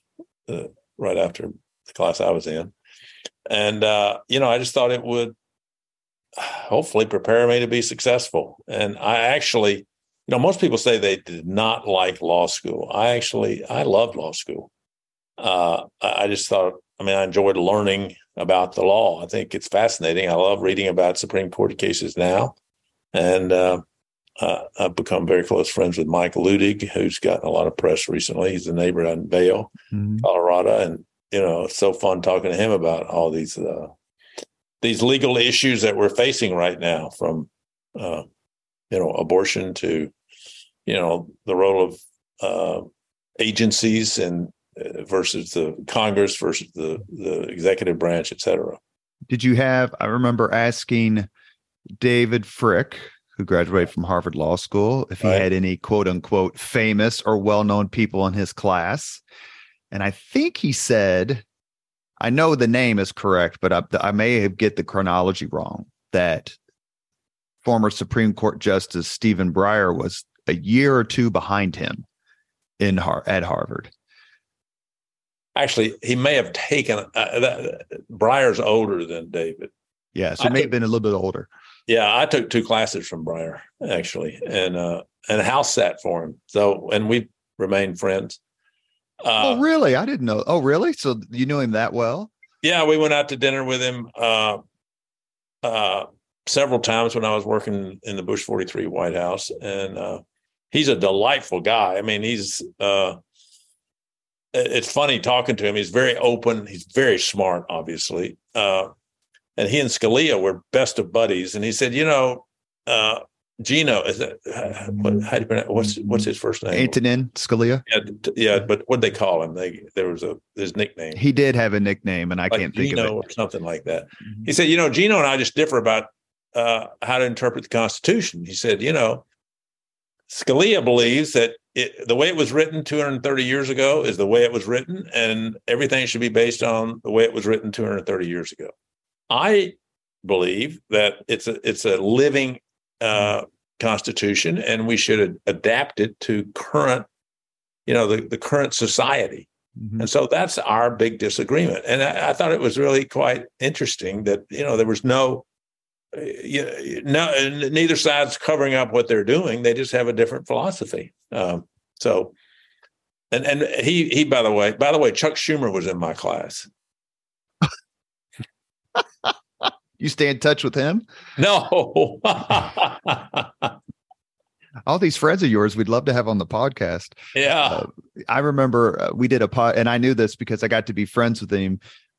uh, right after the class I was in, and uh, you know, I just thought it would hopefully prepare me to be successful. And I actually, you know, most people say they did not like law school. I actually, I loved law school. Uh, I just thought, I mean, I enjoyed learning about the law. I think it's fascinating. I love reading about Supreme Court cases now. And uh, uh, I've become very close friends with Mike Luttig, who's gotten a lot of press recently. He's a neighbor in Vail, mm-hmm. Colorado, and you know it's so fun talking to him about all these uh, these legal issues that we're facing right now, from uh, you know, abortion to, you know, the role of uh, agencies and uh, versus the Congress versus the the executive branch, et cetera. Did you have? I remember asking David Frick, who graduated from Harvard Law School, if he Right. had any quote unquote famous or well known people in his class. And I think he said, I know the name is correct, but I, I may have get the chronology wrong. That former Supreme Court Justice Stephen Breyer was a year or two behind him in Har- at Harvard. Actually, he may have taken uh, that, Breyer's older than David. Yeah, so may have been a little bit older. Yeah, I took two classes from Breyer actually, and uh, and house sat for him. So, and we remained friends. Uh, oh, really? I didn't know. Oh, really? So you knew him that well? yeah, we went out to dinner with him uh, uh, several times when I was working in the Bush 43 White House. And uh, he's a delightful guy. I mean, he's, uh, it's funny talking to him. He's very open. He's very smart, obviously. Uh, and he and Scalia were best of buddies. And he said, you know, uh, Nino, is that, uh, what, how do you pronounce, what's, what's his first name? Antonin Scalia. Yeah, t- yeah, but what they call him? They there was a his nickname He did have a nickname, and I like can't think of it. or something like that. Mhm. He said, you know, Nino and I just differ about uh, how to interpret the Constitution. He said, you know, Scalia believes that it, the way it was written 230 years ago is the way it was written, and everything should be based on the way it was written 230 years ago. I believe that it's a it's a living uh, constitution, and we should ad- adapt it to current, you know, the, the current society. Mhm. And so that's our big disagreement. And I, I thought it was really quite interesting that you know there was no, uh, you no, neither side's covering up what they're doing. They just have a different philosophy. Um, so, and and he he by the way, by the way, Chuck Schumer was in my class. You stay in touch with him? No, All these friends of yours, we'd love to have on the podcast. yeah, Uh, I remember uh, we did a pod, and I knew this because I got to be friends with him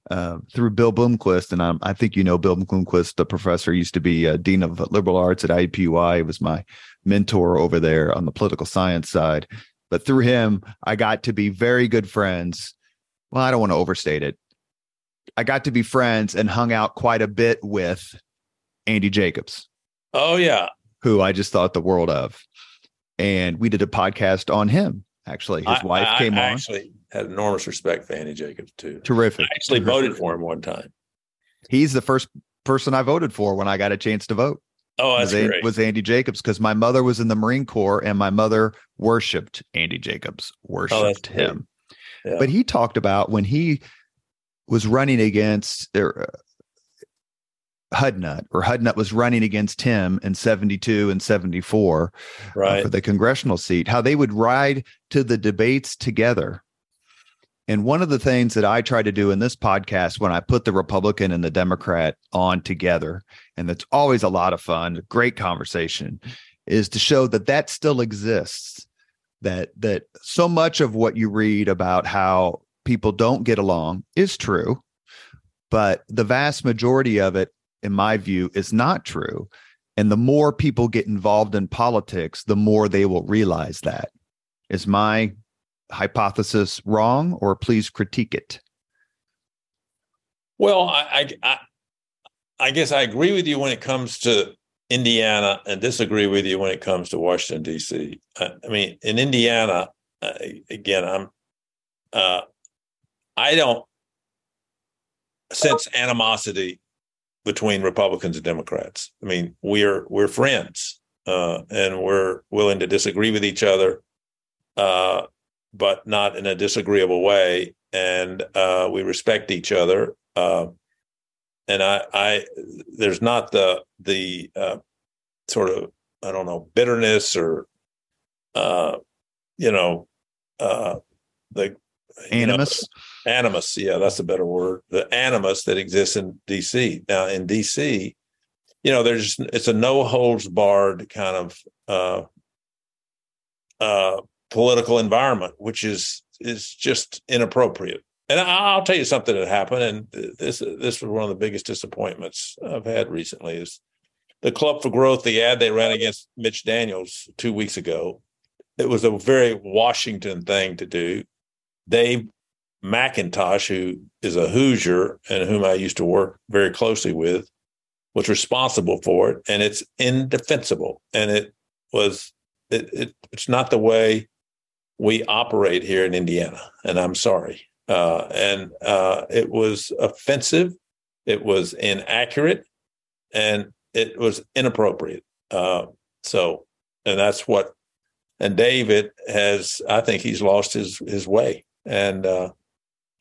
uh, through Bill Blomquist, and um, I think you know Bill Blomquist, the professor, used to be uh, dean of liberal arts at IUPUI. He was my mentor over there on the political science side. But through him, I got to be very good friends. Well, I don't want to overstate it. I got to be friends and hung out quite a bit with Andy Jacobs oh yeah, who I just thought the world of. And we did a podcast on him. Actually, his I- wife I- came I on. Actually, had enormous respect for Andy Jacobs too. Terrific. I actually Terrific. voted for him one time. He's the first person I voted for when I got a chance to vote. Oh, that's was, An- great. was Andy Jacobs because my mother was in the Marine Corps and my mother worshipped Andy Jacobs, oh, worshipped great. him. Yeah. But he talked about when he was running against er, uh, Hudnut, or Hudnut was running against him in 72 and 74 uh, for the congressional seat, how they would ride to the debates together. And one of the things that I try to do in this podcast when I put the Republican and the Democrat on together, and it's always a lot of fun, great conversation, is to show that that still exists. That that so much of what you read about how people don't get along is true, but the vast majority of it, in my view, is not true. And the more people get involved in politics, the more they will realize that. Is my hypothesis wrong, or please critique it? Well, I, I, I, guess I agree with you when it comes to Indiana, and disagree with you when it comes to Washington D.C. I, I mean, in Indiana, uh, again, I'm, uh, I don't sense animosity between Republicans and Democrats. I mean, we're we're friends, uh, and we're willing to disagree with each other, uh, but not in a disagreeable way. And uh, we respect each other. Uh, and I, I, there's not the the uh, sort of I don't know bitterness or, uh, you know, uh, the you know, Animus. animus yeah that's a better word the animus that exists in dc now in dc you know there's it's a no holds barred kind of uh uh political environment which is is just inappropriate and i'll tell you something that happened and this this was one of the biggest disappointments i've had recently is the Club for Growth, the ad they ran against Mitch Daniels two weeks ago, it was a very Washington thing to do. Dave McIntosh, who is a Hoosier and whom I used to work very closely with, was responsible for it, and it's indefensible. And it was it, it it's not the way we operate here in Indiana, and I'm sorry. Uh, and uh, it was offensive, it was inaccurate, and it was inappropriate. Uh, so, and that's what. And David has, I think, he's lost his his way and uh,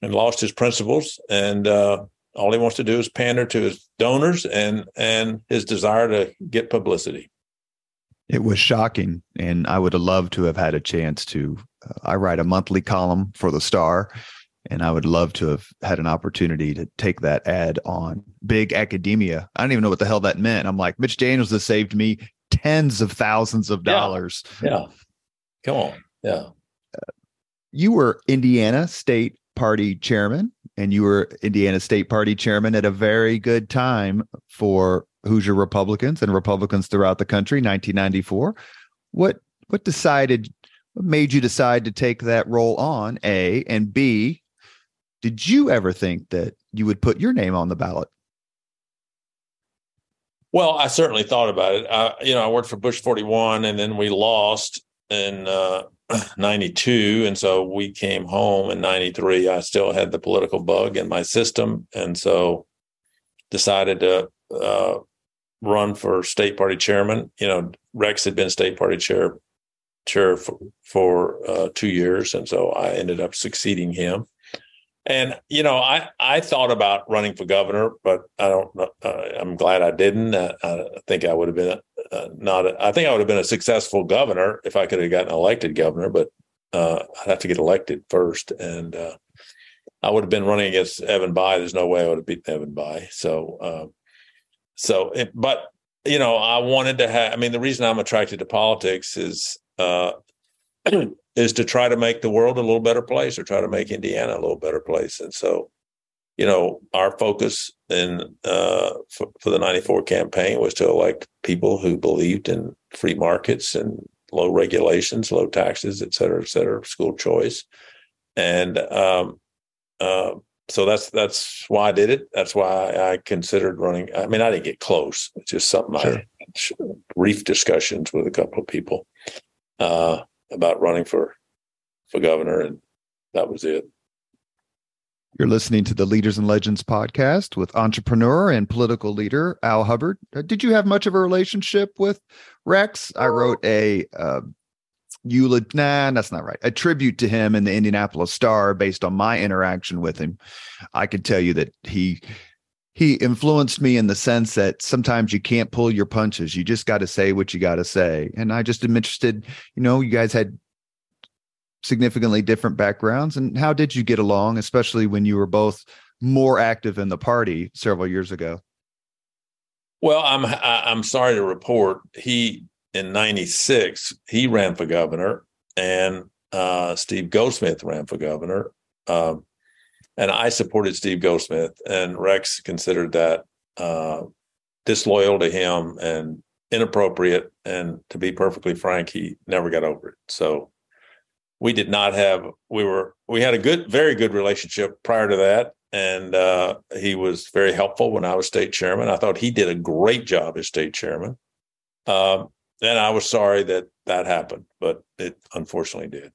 and lost his principles, and uh, all he wants to do is pander to his donors and and his desire to get publicity. It was shocking, and I would have loved to have had a chance to. Uh, I write a monthly column for the Star, and I would love to have had an opportunity to take that ad on big academia. I don't even know what the hell that meant. I'm like, Mitch Daniels has saved me tens of thousands of dollars. Yeah, yeah. come on, yeah. You were Indiana State Party chairman, and you were Indiana State Party chairman at a very good time for Hoosier Republicans and Republicans throughout the country, 1994. What what decided what made you decide to take that role on? A and B, did you ever think that you would put your name on the ballot? Well, I certainly thought about it. I, you know, I worked for Bush 41, and then we lost in uh, 92. And so we came home in 93. I still had the political bug in my system. And so decided to uh, run for state party chairman. You know, Rex had been state party chair chair for, for uh, two years. And so I ended up succeeding him. And you know, I I thought about running for governor, but I don't. Uh, I'm glad I didn't. I, I think I would have been uh, not. A, I think I would have been a successful governor if I could have gotten elected governor, but uh, I'd have to get elected first, and uh, I would have been running against Evan Bayh. There's no way I would have beaten Evan Bayh. So, um, so, it, but you know, I wanted to have. I mean, the reason I'm attracted to politics is uh, is to try to make the world a little better place or try to make Indiana a little better place. And so, you know, our focus in uh, for, for, the 94 campaign was to elect people who believed in free markets and low regulations, low taxes, et cetera, et cetera, school choice. And um, uh, so that's that's why I did it. That's why I considered running. I mean, I didn't get close. It's just something sure. I brief discussions with a couple of people. Uh, about running for for governor, and that was it. You're listening to the Leaders and Legends podcast with entrepreneur and political leader Al Hubbard. Uh, did you have much of a relationship with Rex? I wrote a uh, eulogy. Nah, that's not right. A tribute to him in the Indianapolis Star based on my interaction with him. I could tell you that he he influenced me in the sense that sometimes you can't pull your punches. You just got to say what you got to say. And I just am interested, you know, you guys had significantly different backgrounds. And how did you get along, especially when you were both more active in the party several years ago? Well, I'm I'm sorry to report he in '96 he ran for governor, and uh, Steve Goldsmith ran for governor. Um, and I supported Steve Goldsmith, and Rex considered that uh, disloyal to him and inappropriate. And to be perfectly frank, he never got over it. So we did not have we were we had a good, very good relationship prior to that, and uh, he was very helpful when I was state chairman. I thought he did a great job as state chairman. Um, and I was sorry that that happened, but it unfortunately did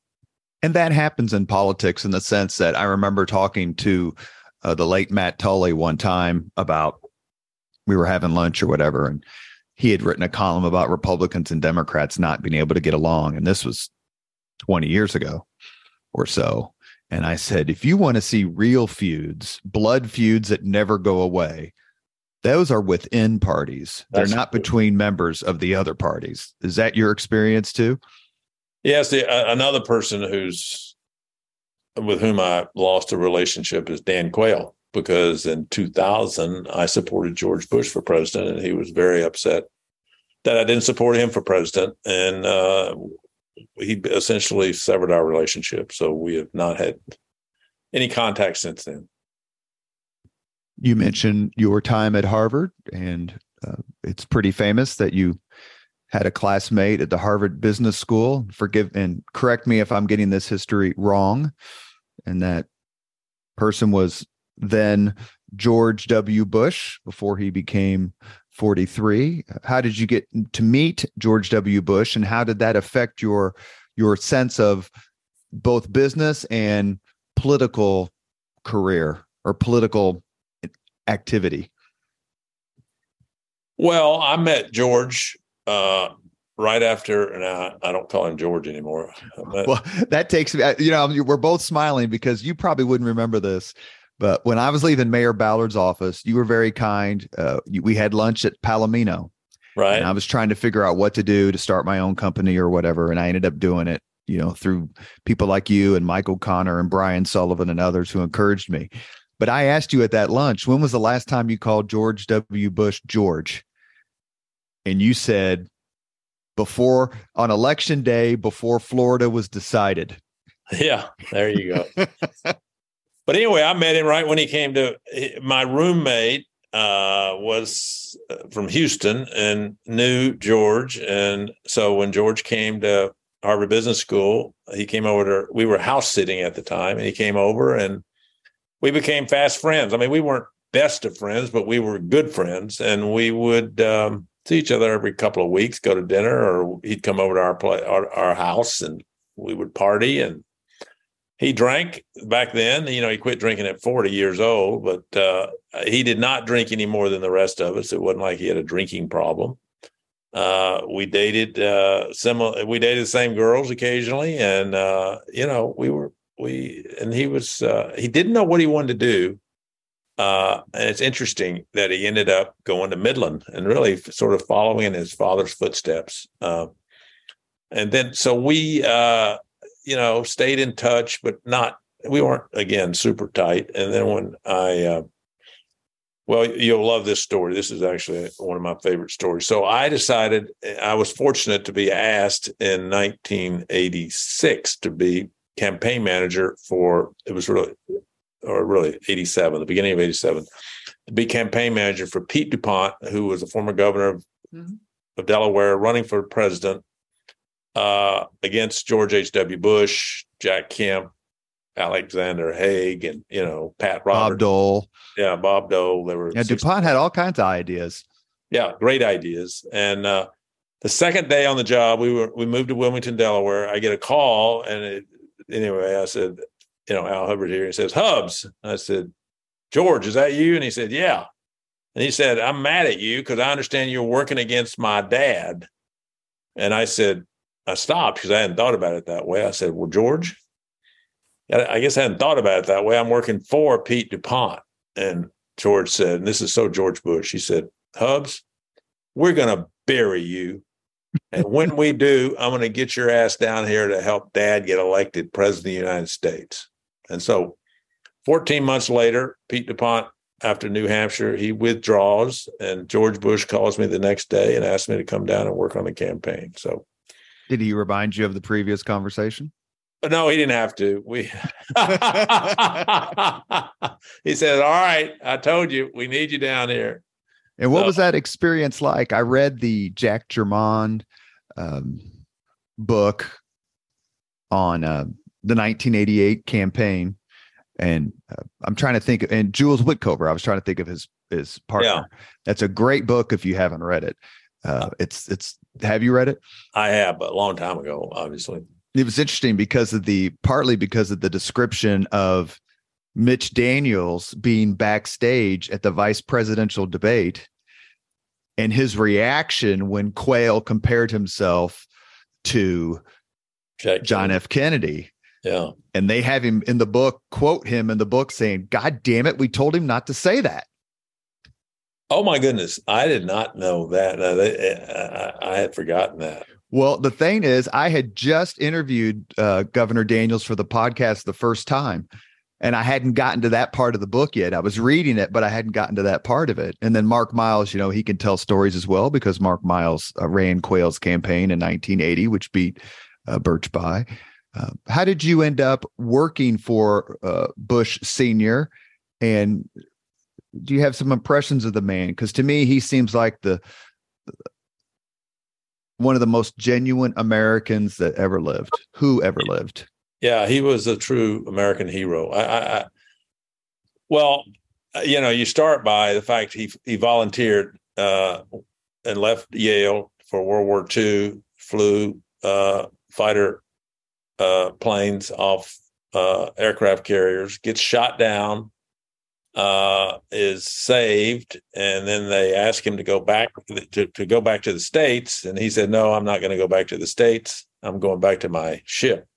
and that happens in politics in the sense that I remember talking to uh, the late Matt Tully one time about we were having lunch or whatever, and he had written a column about Republicans and Democrats not being able to get along, and this was 20 years ago or so. And I said, if you want to see real feuds, blood feuds that never go away, those are within parties. That's They're not true. between members of the other parties. Is that your experience too? Yes, the, uh, another person who's with whom I lost a relationship is Dan Quayle because in 2000 I supported George Bush for president, and he was very upset that I didn't support him for president, and uh, he essentially severed our relationship. So we have not had any contact since then. You mentioned your time at Harvard, and uh, it's pretty famous that you had a classmate at the Harvard Business School. Forgive and correct me if I'm getting this history wrong. And that person was then George W. Bush before he became 43. How did you get to meet George W. Bush and how did that affect your your sense of both business and political career or political activity? Well, I met George uh, right after, and I, I, don't call him George anymore. well, that takes me, you know, we're both smiling because you probably wouldn't remember this. But when I was leaving Mayor Ballard's office, you were very kind. Uh, we had lunch at Palomino. Right. And I was trying to figure out what to do to start my own company or whatever. And I ended up doing it, you know, through people like you and Mike O'Connor and Brian Sullivan and others who encouraged me. But I asked you at that lunch, when was the last time you called George W. Bush George? And you said before on election day, before Florida was decided. Yeah, there you go. but anyway, I met him right when he came to my roommate uh, was uh, from Houston and knew George. And so when George came to Harvard Business School, he came over to, we were house sitting at the time, and he came over and we became fast friends. I mean, we weren't best of friends, but we were good friends. And we would um, see each other every couple of weeks, go to dinner, or he'd come over to our, play, our, our house and we would party. And he drank back then. You know, he quit drinking at 40 years old, but uh, he did not drink any more than the rest of us. It wasn't like he had a drinking problem. Uh, we dated uh, similar. We dated the same girls occasionally, and uh, you know, we were we. And he was uh, he didn't know what he wanted to do. Uh, and it's interesting that he ended up going to Midland and really sort of following in his father's footsteps. And then, so we, you know, stayed in touch, but not, we weren't again super tight. And then when I, uh, well, you'll love this story. This is actually one of my favorite stories. So I decided I was fortunate to be asked in 1986 to be campaign manager for it was really or really 87, the beginning of 87, to be campaign manager for Pete DuPont, who was a former governor of, mm-hmm. of Delaware, running for president uh, against George H.W. Bush, Jack Kemp, Alexander Haig, and you know Pat Roberts, Bob Dole. Yeah, Bob Dole. They were yeah. DuPont had all kinds of ideas. Yeah, great ideas. And uh, the second day on the job, we were we moved to Wilmington, Delaware. I get a call, and it, anyway, I said, you know, Al Hubbard here. He says, Hubs. I said, George, is that you? And he said, Yeah. And he said, I'm mad at you because I understand you're working against my dad. And I said, I stopped because I hadn't thought about it that way. I said, Well, George, I guess I hadn't thought about it that way. I'm working for Pete DuPont. And George said, and this is so George Bush, he said, Hubs, we're going to bury you. And when we do, I'm going to get your ass down here to help dad get elected president of the United States. And so 14 months later, Pete DuPont, after New Hampshire, he withdraws, and George Bush calls me the next day and asks me to come down and work on the campaign. So, did he remind you of the previous conversation? No, he didn't have to. We he said, "All right, I told you we need you down here." And what so, was that experience like? I read the Jack Germond um, book on uh, the 1988 campaign, and uh, I'm trying to think. And Jules Witcover, I was trying to think of his his partner. Yeah. That's a great book if you haven't read it. Uh, it's it's. Have you read it? I have, but a long time ago, obviously. It was interesting because of the partly because of the description of Mitch Daniels being backstage at the vice presidential debate and his reaction when Quayle compared himself to Jack John F. Kennedy. Yeah. And they have him in the book, quote him in the book saying, God damn it, we told him not to say that. Oh my goodness. I did not know that. No, they, I, I, had forgotten that. Well, the thing is, I had just interviewed uh, Governor Daniels for the podcast the first time and I hadn't gotten to that part of the book yet. I was reading it, but I hadn't gotten to that part of it. And then Mark Miles, you know, he can tell stories as well because Mark Miles uh, ran Quayle's campaign in 1980, which beat uh, Birch Bayh. Uh, how did you end up working for uh, Bush Senior, and do you have some impressions of the man? Because to me, he seems like the one of the most genuine Americans that ever lived, who ever lived. Yeah, he was a true American hero. I, I, I well, you know, you start by the fact he he volunteered uh, and left Yale for World War II, flew uh, fighter uh, planes off uh, aircraft carriers, gets shot down, uh, is saved, and then they ask him to go back to, to go back to the states, and he said, "No, I'm not going to go back to the states. I'm going back to my ship."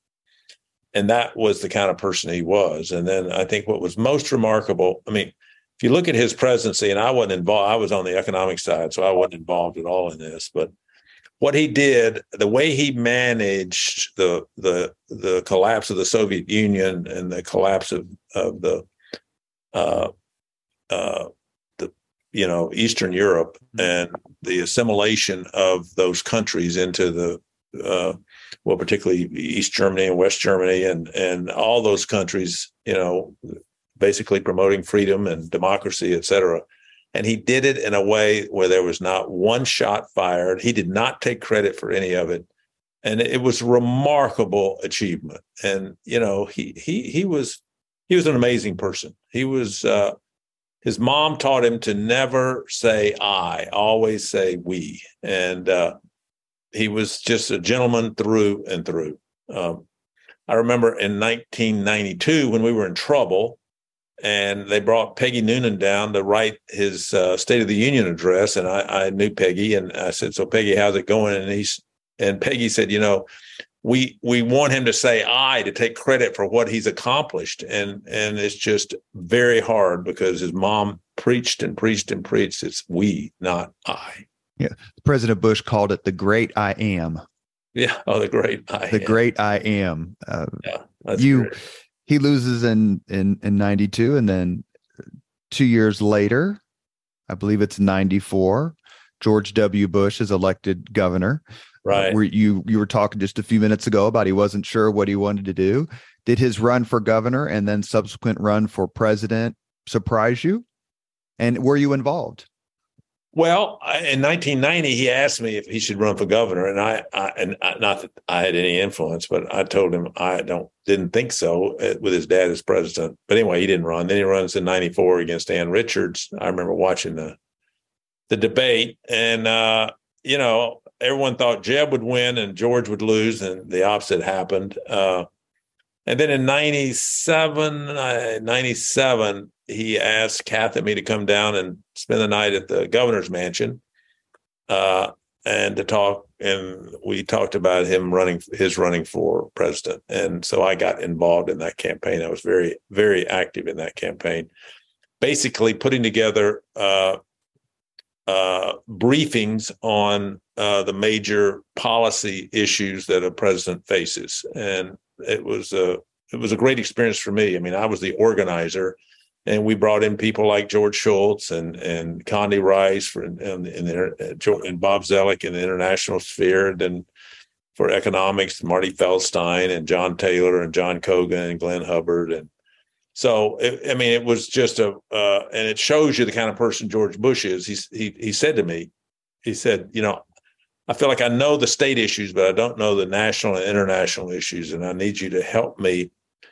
And that was the kind of person he was. And then I think what was most remarkable, I mean, if you look at his presidency, and I wasn't involved, I was on the economic side, so I wasn't involved at all in this, but what he did, the way he managed the the the collapse of the Soviet Union and the collapse of of the uh, uh, the you know Eastern Europe mm-hmm. and the assimilation of those countries into the uh, well, particularly East Germany and West Germany and and all those countries, you know, basically promoting freedom and democracy, et cetera. And he did it in a way where there was not one shot fired. He did not take credit for any of it. And it was remarkable achievement. And, you know, he he he was he was an amazing person. He was uh, his mom taught him to never say I, always say we. And uh, he was just a gentleman through and through. Um, I remember in 1992 when we were in trouble, and they brought Peggy Noonan down to write his uh, State of the Union address, and I, I, knew Peggy, and I said, "So Peggy, how's it going?" And he's and Peggy said, "You know, we we want him to say I to take credit for what he's accomplished, and and it's just very hard because his mom preached and preached and preached. It's we, not I." Yeah, President Bush called it the Great I Am. Yeah, oh, the Great I. The am. Great I Am. Uh, yeah, you. Great he loses in in in 92 and then 2 years later i believe it's 94 george w bush is elected governor right uh, where you you were talking just a few minutes ago about he wasn't sure what he wanted to do did his run for governor and then subsequent run for president surprise you and were you involved well, in 1990, he asked me if he should run for governor, and I, I and I, not that I had any influence, but I told him I don't didn't think so uh, with his dad as president. But anyway, he didn't run. Then he runs in '94 against Ann Richards. I remember watching the the debate, and uh, you know, everyone thought Jeb would win and George would lose, and the opposite happened. Uh, and then in 97, uh, 97, he asked Kath and me to come down and spend the night at the governor's mansion uh, and to talk. And we talked about him running, his running for president. And so I got involved in that campaign. I was very, very active in that campaign, basically putting together uh, briefings on uh, the major policy issues that a president faces. And it was a it was a great experience for me. I mean, I was the organizer and we brought in people like George Shultz and and Condi Rice for and, and, and Bob Zoellick in the international sphere, and then for economics, Marty Feldstein and John Taylor and John Cogan and Glenn Hubbard, and so it, I mean, it was just a uh, and it shows you the kind of person George Bush is. He he he said to me, he said, you know, I feel like I know the state issues, but I don't know the national and international issues, and I need you to help me.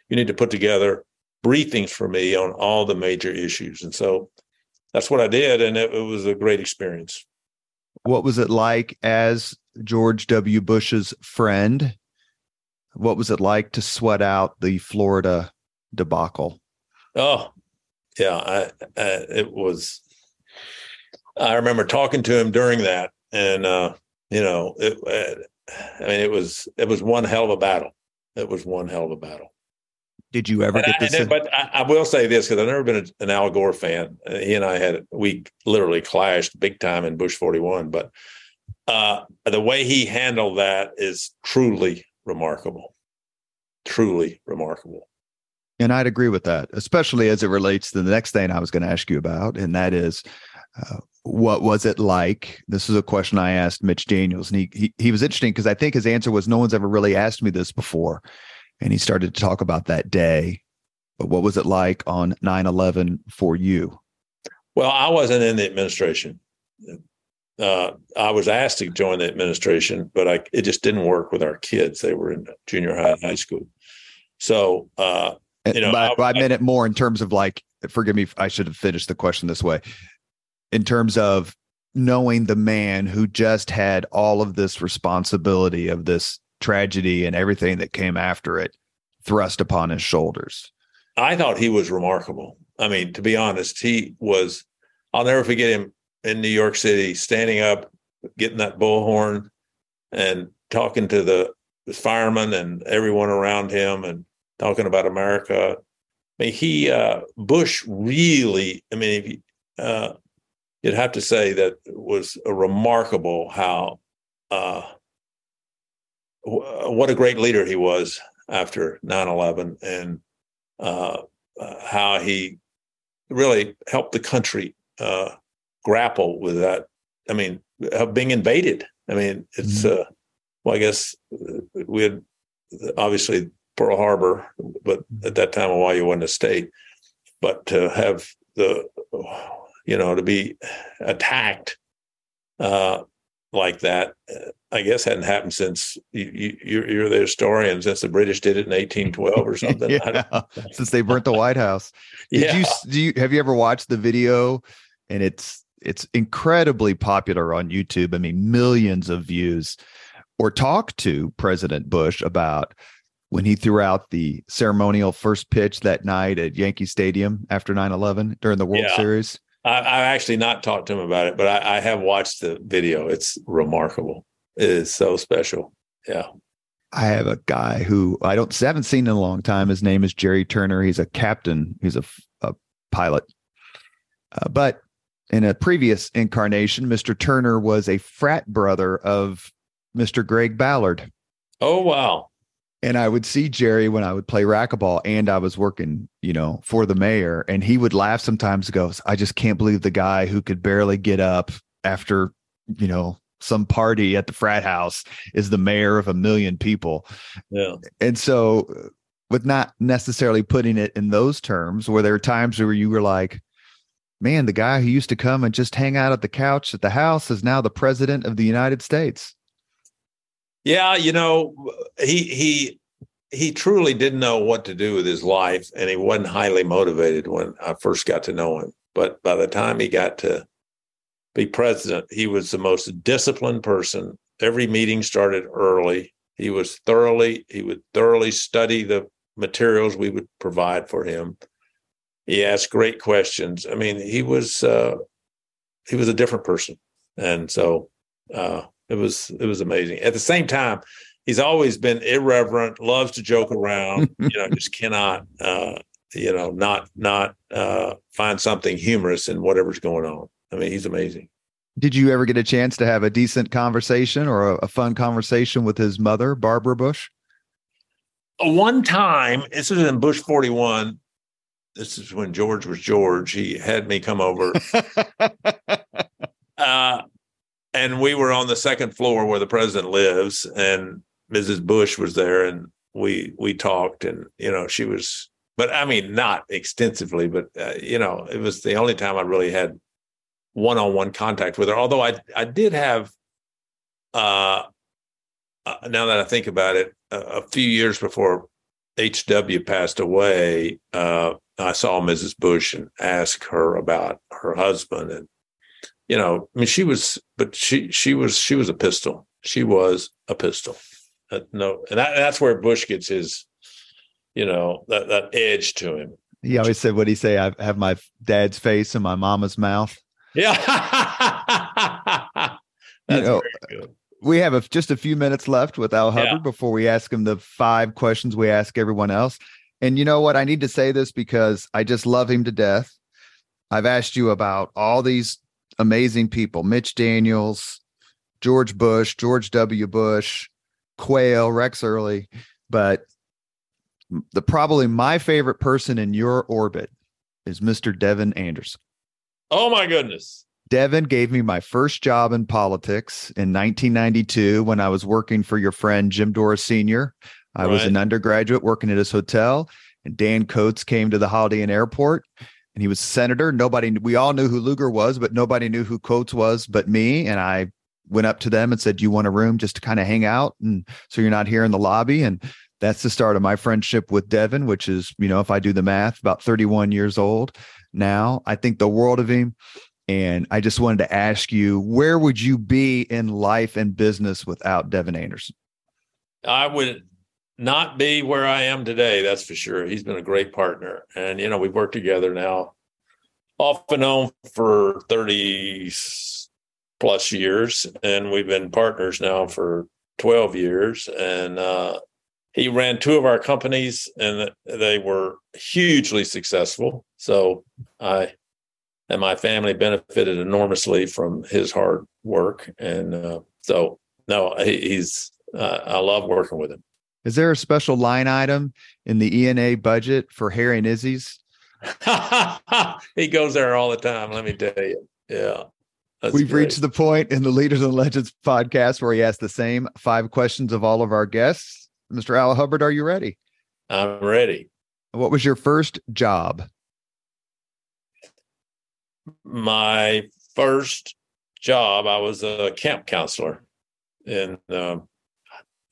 You need to put together briefings for me on all the major issues. And so that's what I did. And it, it was a great experience. What was it like as George W. Bush's friend? What was it like to sweat out the Florida debacle? Oh, yeah. I, I, it was, I remember talking to him during that. And, uh, you know, it, I mean, it was, it was one hell of a battle. It was one hell of a battle. Did you ever get this? I, but I, I, will say this because I've never been an Al Gore fan. He and I had we literally clashed big time in Bush 41. But uh, the way he handled that is truly remarkable. Truly remarkable. And I'd agree with that, especially as it relates to the next thing I was going to ask you about, and that is uh, what was it like? This is a question I asked Mitch Daniels, and he he, he was interesting because I think his answer was no one's ever really asked me this before and he started to talk about that day. But what was it like on 9 11 for you? Well, I wasn't in the administration. Uh, I was asked to join the administration, but I, it just didn't work with our kids. They were in junior high and high school. So, uh, you know, but, I, I meant it more in terms of like, forgive me, I should have finished the question this way. In terms of knowing the man who just had all of this responsibility of this tragedy and everything that came after it thrust upon his shoulders. I thought he was remarkable. I mean, to be honest, he was. I'll never forget him in New York City, standing up, getting that bullhorn, and talking to the firemen and everyone around him, and talking about America. I mean, he uh, Bush really. I mean, if you, uh, you'd have to say that was a remarkable how uh, w- what a great leader he was after 9-11 and uh, uh, how he really helped the country uh, grapple with that i mean being invaded i mean it's Mm-hmm. uh, well i guess we had obviously pearl harbor but at that time hawaii wasn't a state but to have the you know to be attacked uh like that uh, i guess hadn't happened since you, you you're, you're the historian since the british did it in 1812 or something yeah, since they burnt the White House. Did yeah you do you have you ever watched the video? And it's it's incredibly popular on YouTube. I mean, millions of views. Or talk to President Bush about when he threw out the ceremonial first pitch that night at Yankee Stadium after 9-11 during the World Yeah. Series. I, I've actually not talked to him about it, but I, I have watched the video. It's remarkable. It is so special. Yeah. I have a guy who I don't haven't seen in a long time. His name is Jerry Turner. He's a captain. He's a, a pilot. Uh, but in a previous incarnation, Mr. Turner was a frat brother of Mr. Greg Ballard. Oh wow. And I would see Jerry when I would play racquetball and I was working, you know, for the mayor. And he would laugh sometimes, goes, I just can't believe the guy who could barely get up after, you know, some party at the frat house is the mayor of a million people. Yeah. And so, with not necessarily putting it in those terms, where there are times where you were like, man, the guy who used to come and just hang out at the couch at the house is now the president of the United States. Yeah, you know, he he he truly didn't know what to do with his life, and he wasn't highly motivated when I first got to know him. But by the time he got to be president, he was the most disciplined person. Every meeting started early. He was thoroughly he would thoroughly study the materials we would provide for him. He asked great questions. I mean, he was uh, he was a different person, and so uh, it was it was amazing. At the same time, he's always been irreverent, loves to joke around. you know, just cannot uh, you know not not uh, find something humorous in whatever's going on. I mean, he's amazing. Did you ever get a chance to have a decent conversation or a, a fun conversation with his mother, Barbara Bush? One time, this was in Bush 41. This is when George was George. He had me come over. uh, and we were on the second floor where the president lives, and Mrs. Bush was there, and we we talked, and you know she was, but I mean not extensively, but uh, you know it was the only time I really had one on one contact with her. Although I I did have, uh, uh now that I think about it, a, a few years before H.W. passed away, uh, I saw Mrs. Bush and asked her about her husband, and you know, I mean, she was, but she she was she was a pistol. She was a pistol. Uh, no, and that, that's where Bush gets his, you know, that that edge to him. He always said, "What would he say? I have my dad's face in my mama's mouth." Yeah, that's know, very good. we have a, just a few minutes left with Al Hubbard Yeah. before we ask him the five questions we ask everyone else. And you know what? I need to say this because I just love him to death. I've asked you about all these amazing people Mitch Daniels, George Bush, George W. Bush, Quayle, Rex Early. But the probably my favorite person in your orbit is Mr. Devin Anderson. Oh my goodness. Devin gave me my first job in politics in 1992 when I was working for your friend Jim Dora Sr. I was an undergraduate working at his hotel, and Dan Coats came to the Holiday Inn Airport. And he was senator. Nobody, we all knew who Lugar was, but nobody knew who Coats was but me. And I went up to them and said, Do you want a room just to kind of hang out? And so you're not here in the lobby. And that's the start of my friendship with Devin, which is, you know, if I do the math, about 31 years old now. I think the world of him. And I just wanted to ask you, where would you be in life and business without Devin Anderson? I would not be where I am today, that's for sure. He's been a great partner. And, you know, we've worked together now off and on for 30 plus years. And we've been partners now for 12 years. And uh, he ran two of our companies and they were hugely successful. So I and my family benefited enormously from his hard work. And uh, so, no, he, he's, uh, I love working with him. Is there a special line item in the E&A budget for Harry and Izzy's? he goes there all the time. Let me tell you. Yeah. We've great. reached the point in the Leaders and Legends podcast where he asks the same five questions of all of our guests. Mr. Al Hubbard, are you ready? I'm ready. What was your first job? My first job, I was a camp counselor in uh,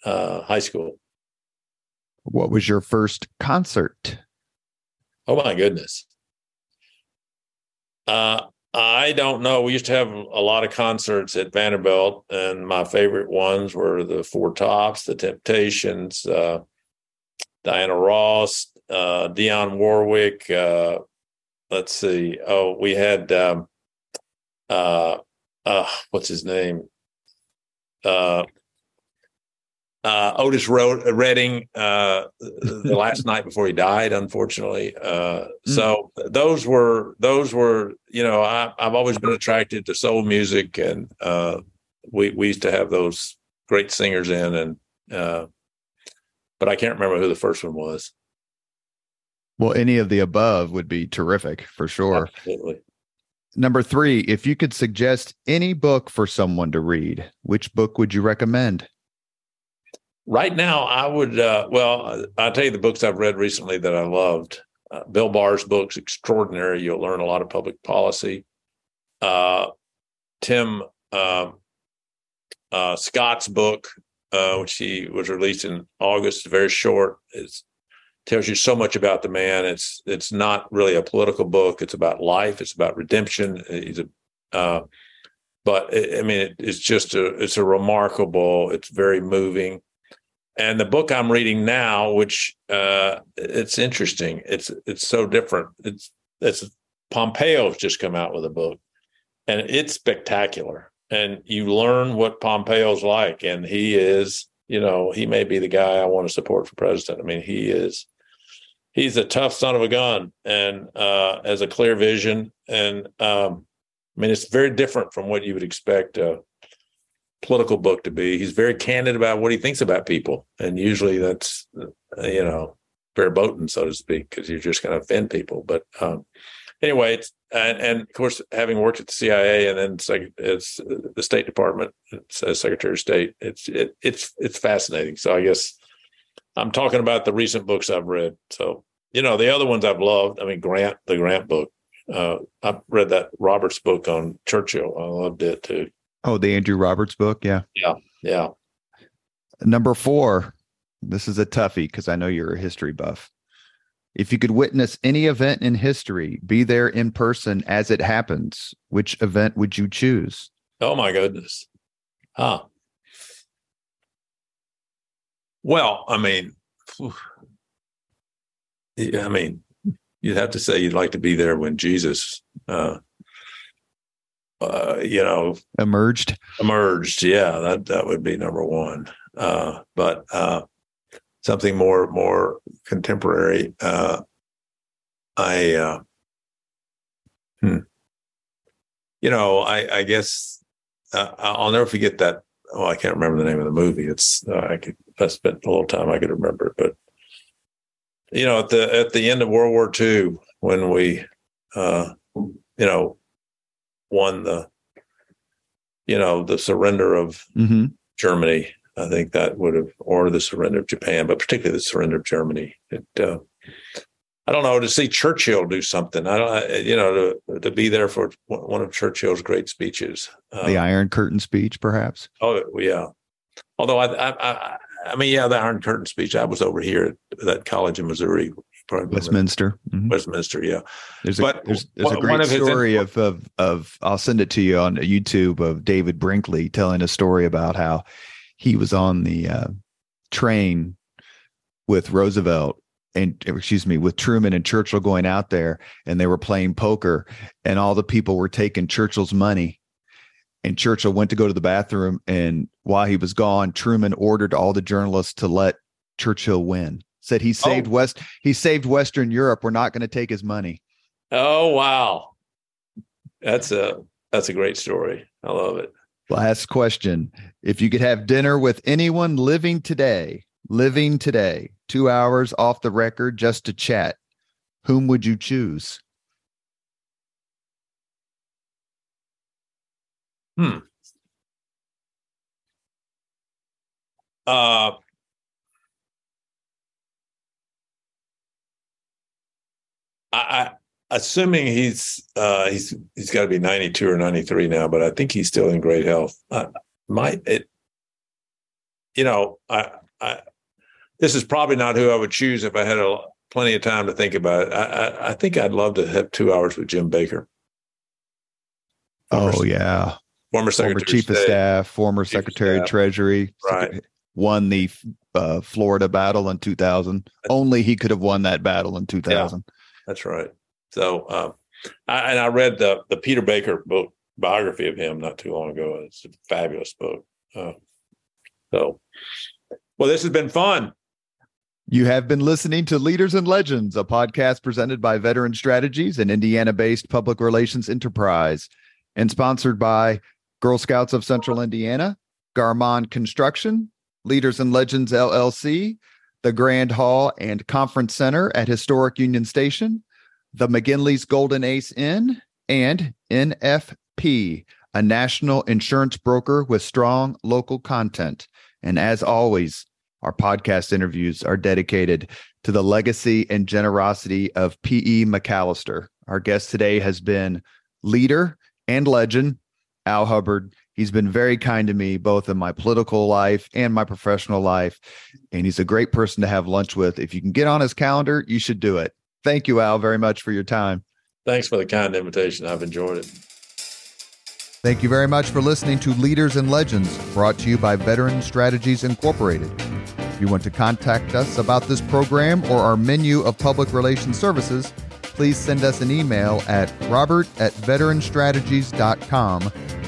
uh, high school. What was your first concert? Oh my goodness. Uh, I don't know. We used to have a lot of concerts at Vanderbilt, and my favorite ones were the Four Tops, the Temptations, uh, Diana Ross, uh, Dionne Warwick. Uh, let's see. Oh, we had um, uh, uh, what's his name? Uh, uh, Otis Redding uh, the last night before he died, unfortunately. Uh, mm. So those were those were you know I, have always been attracted to soul music, and uh, we we used to have those great singers in, and uh, but I can't remember who the first one was. Well, any of the above would be terrific for sure. Absolutely. Number three, if you could suggest any book for someone to read, which book would you recommend? Right now, I would, uh, well, I'll tell you the books I've read recently that I loved. Uh, Bill Barr's books, extraordinary. You'll learn a lot of public policy. Uh, Tim um, uh, Scott's book, uh, which he was released in August, very short. It tells you so much about the man. It's it's not really a political book. It's about life. It's about redemption. He's a uh, but I mean, it, it's just a it's a remarkable. It's very moving and the book I'm reading now, which uh, it's interesting. It's it's so different. It's it's Pompeo's just come out with a book, and it's spectacular. And you learn what Pompeo's like, and he is, you know, he may be the guy I want to support for president. I mean, he is. He's a tough son of a gun, and uh, has a clear vision. And um, I mean, it's very different from what you would expect. Uh, political book to be. He's very candid about what he thinks about people, and usually that's uh, you know verboten, so to speak, because you're just going to offend people. But um, anyway, and, and, of course, having worked at the CIA and then it's, it's the State Department as Secretary of State, it's it, it's it's fascinating. So I guess I'm talking about the recent books I've read. So you know, the other ones I've loved. I mean, Grant, the Grant book. Uh, I've read that Roberts book on Churchill. I loved it too. Oh, the Andrew Roberts book. Yeah. Yeah. Yeah. Number four. This is a toughie because I know you're a history buff. If you could witness any event in history, be there in person as it happens, which event would you choose? Oh my goodness. Huh. Well, I mean, I mean, you'd have to say you'd like to be there when Jesus uh, uh, you know, emerged. Emerged, yeah, that that would be number one. Uh, but uh, something more more contemporary. Uh, I, uh, hmm. you know, I, I guess uh, I'll never forget that. Oh, I can't remember the name of the movie. It's uh, I could I spent a little time I could remember it, but you know, at the at the end of World War II, when we, uh, you know, won the you know the surrender of mm-hmm. Germany. I think that would have, or the surrender of Japan, but particularly the surrender of Germany. It, uh, I don't know to see Churchill do something. I don't, you know, to to be there for one of Churchill's great speeches. Um, the Iron Curtain speech, perhaps. Oh yeah. Although I, I, I, I mean, yeah, the Iron Curtain speech. I was over here at that college in Missouri. Westminster. Mm-hmm. Westminster, yeah. There's a but there's, there's a great story of, of of I'll send it to you on YouTube of David Brinkley telling a story about how he was on the uh, train with Roosevelt and excuse me, with Truman and Churchill going out there and they were playing poker and all the people were taking Churchill's money. And Churchill went to go to the bathroom. And while he was gone, Truman ordered all the journalists to let Churchill win. Said he saved oh. West, he saved Western Europe. We're not going to take his money. Oh wow. That's a that's a great story. I love it. Last question. If you could have dinner with anyone living today, living today, two hours off the record just to chat, whom would you choose? Hmm. Uh, I, I assuming he's uh, he's he's got to be 92 or 93 now, but I think he's still in great health. Uh, my it, you know, I I this is probably not who I would choose if I had a, plenty of time to think about it. I, I, I think I'd love to have two hours with Jim Baker. Former, oh yeah, former secretary, former chief of staff, former chief secretary of, staff. Treasury, right? Won the uh, Florida battle in 2000. Only he could have won that battle in 2000. Yeah, that's right. So, um, I, and I read the the Peter Baker book biography of him not too long ago. It's a fabulous book. Uh, so, well, this has been fun. You have been listening to Leaders and Legends, a podcast presented by Veteran Strategies, an Indiana based public relations enterprise, and sponsored by Girl Scouts of Central Indiana, Garmong Construction, Leaders and Legends LLC, the Grand Hall and Conference Center at Historic Union Station, the McGinley's Golden Ace Inn, and NFP, a national insurance broker with strong local content. And as always, our podcast interviews are dedicated to the legacy and generosity of P.E. MacAllister. Our guest today has been leader and legend, Al Hubbard. He's been very kind to me, both in my political life and my professional life. And he's a great person to have lunch with. If you can get on his calendar, you should do it. Thank you, Al, very much for your time. Thanks for the kind invitation. I've enjoyed it. Thank you very much for listening to Leaders and Legends, brought to you by Veteran Strategies Incorporated. If you want to contact us about this program or our menu of public relations services, please send us an email at robert at veteranstrategies.com.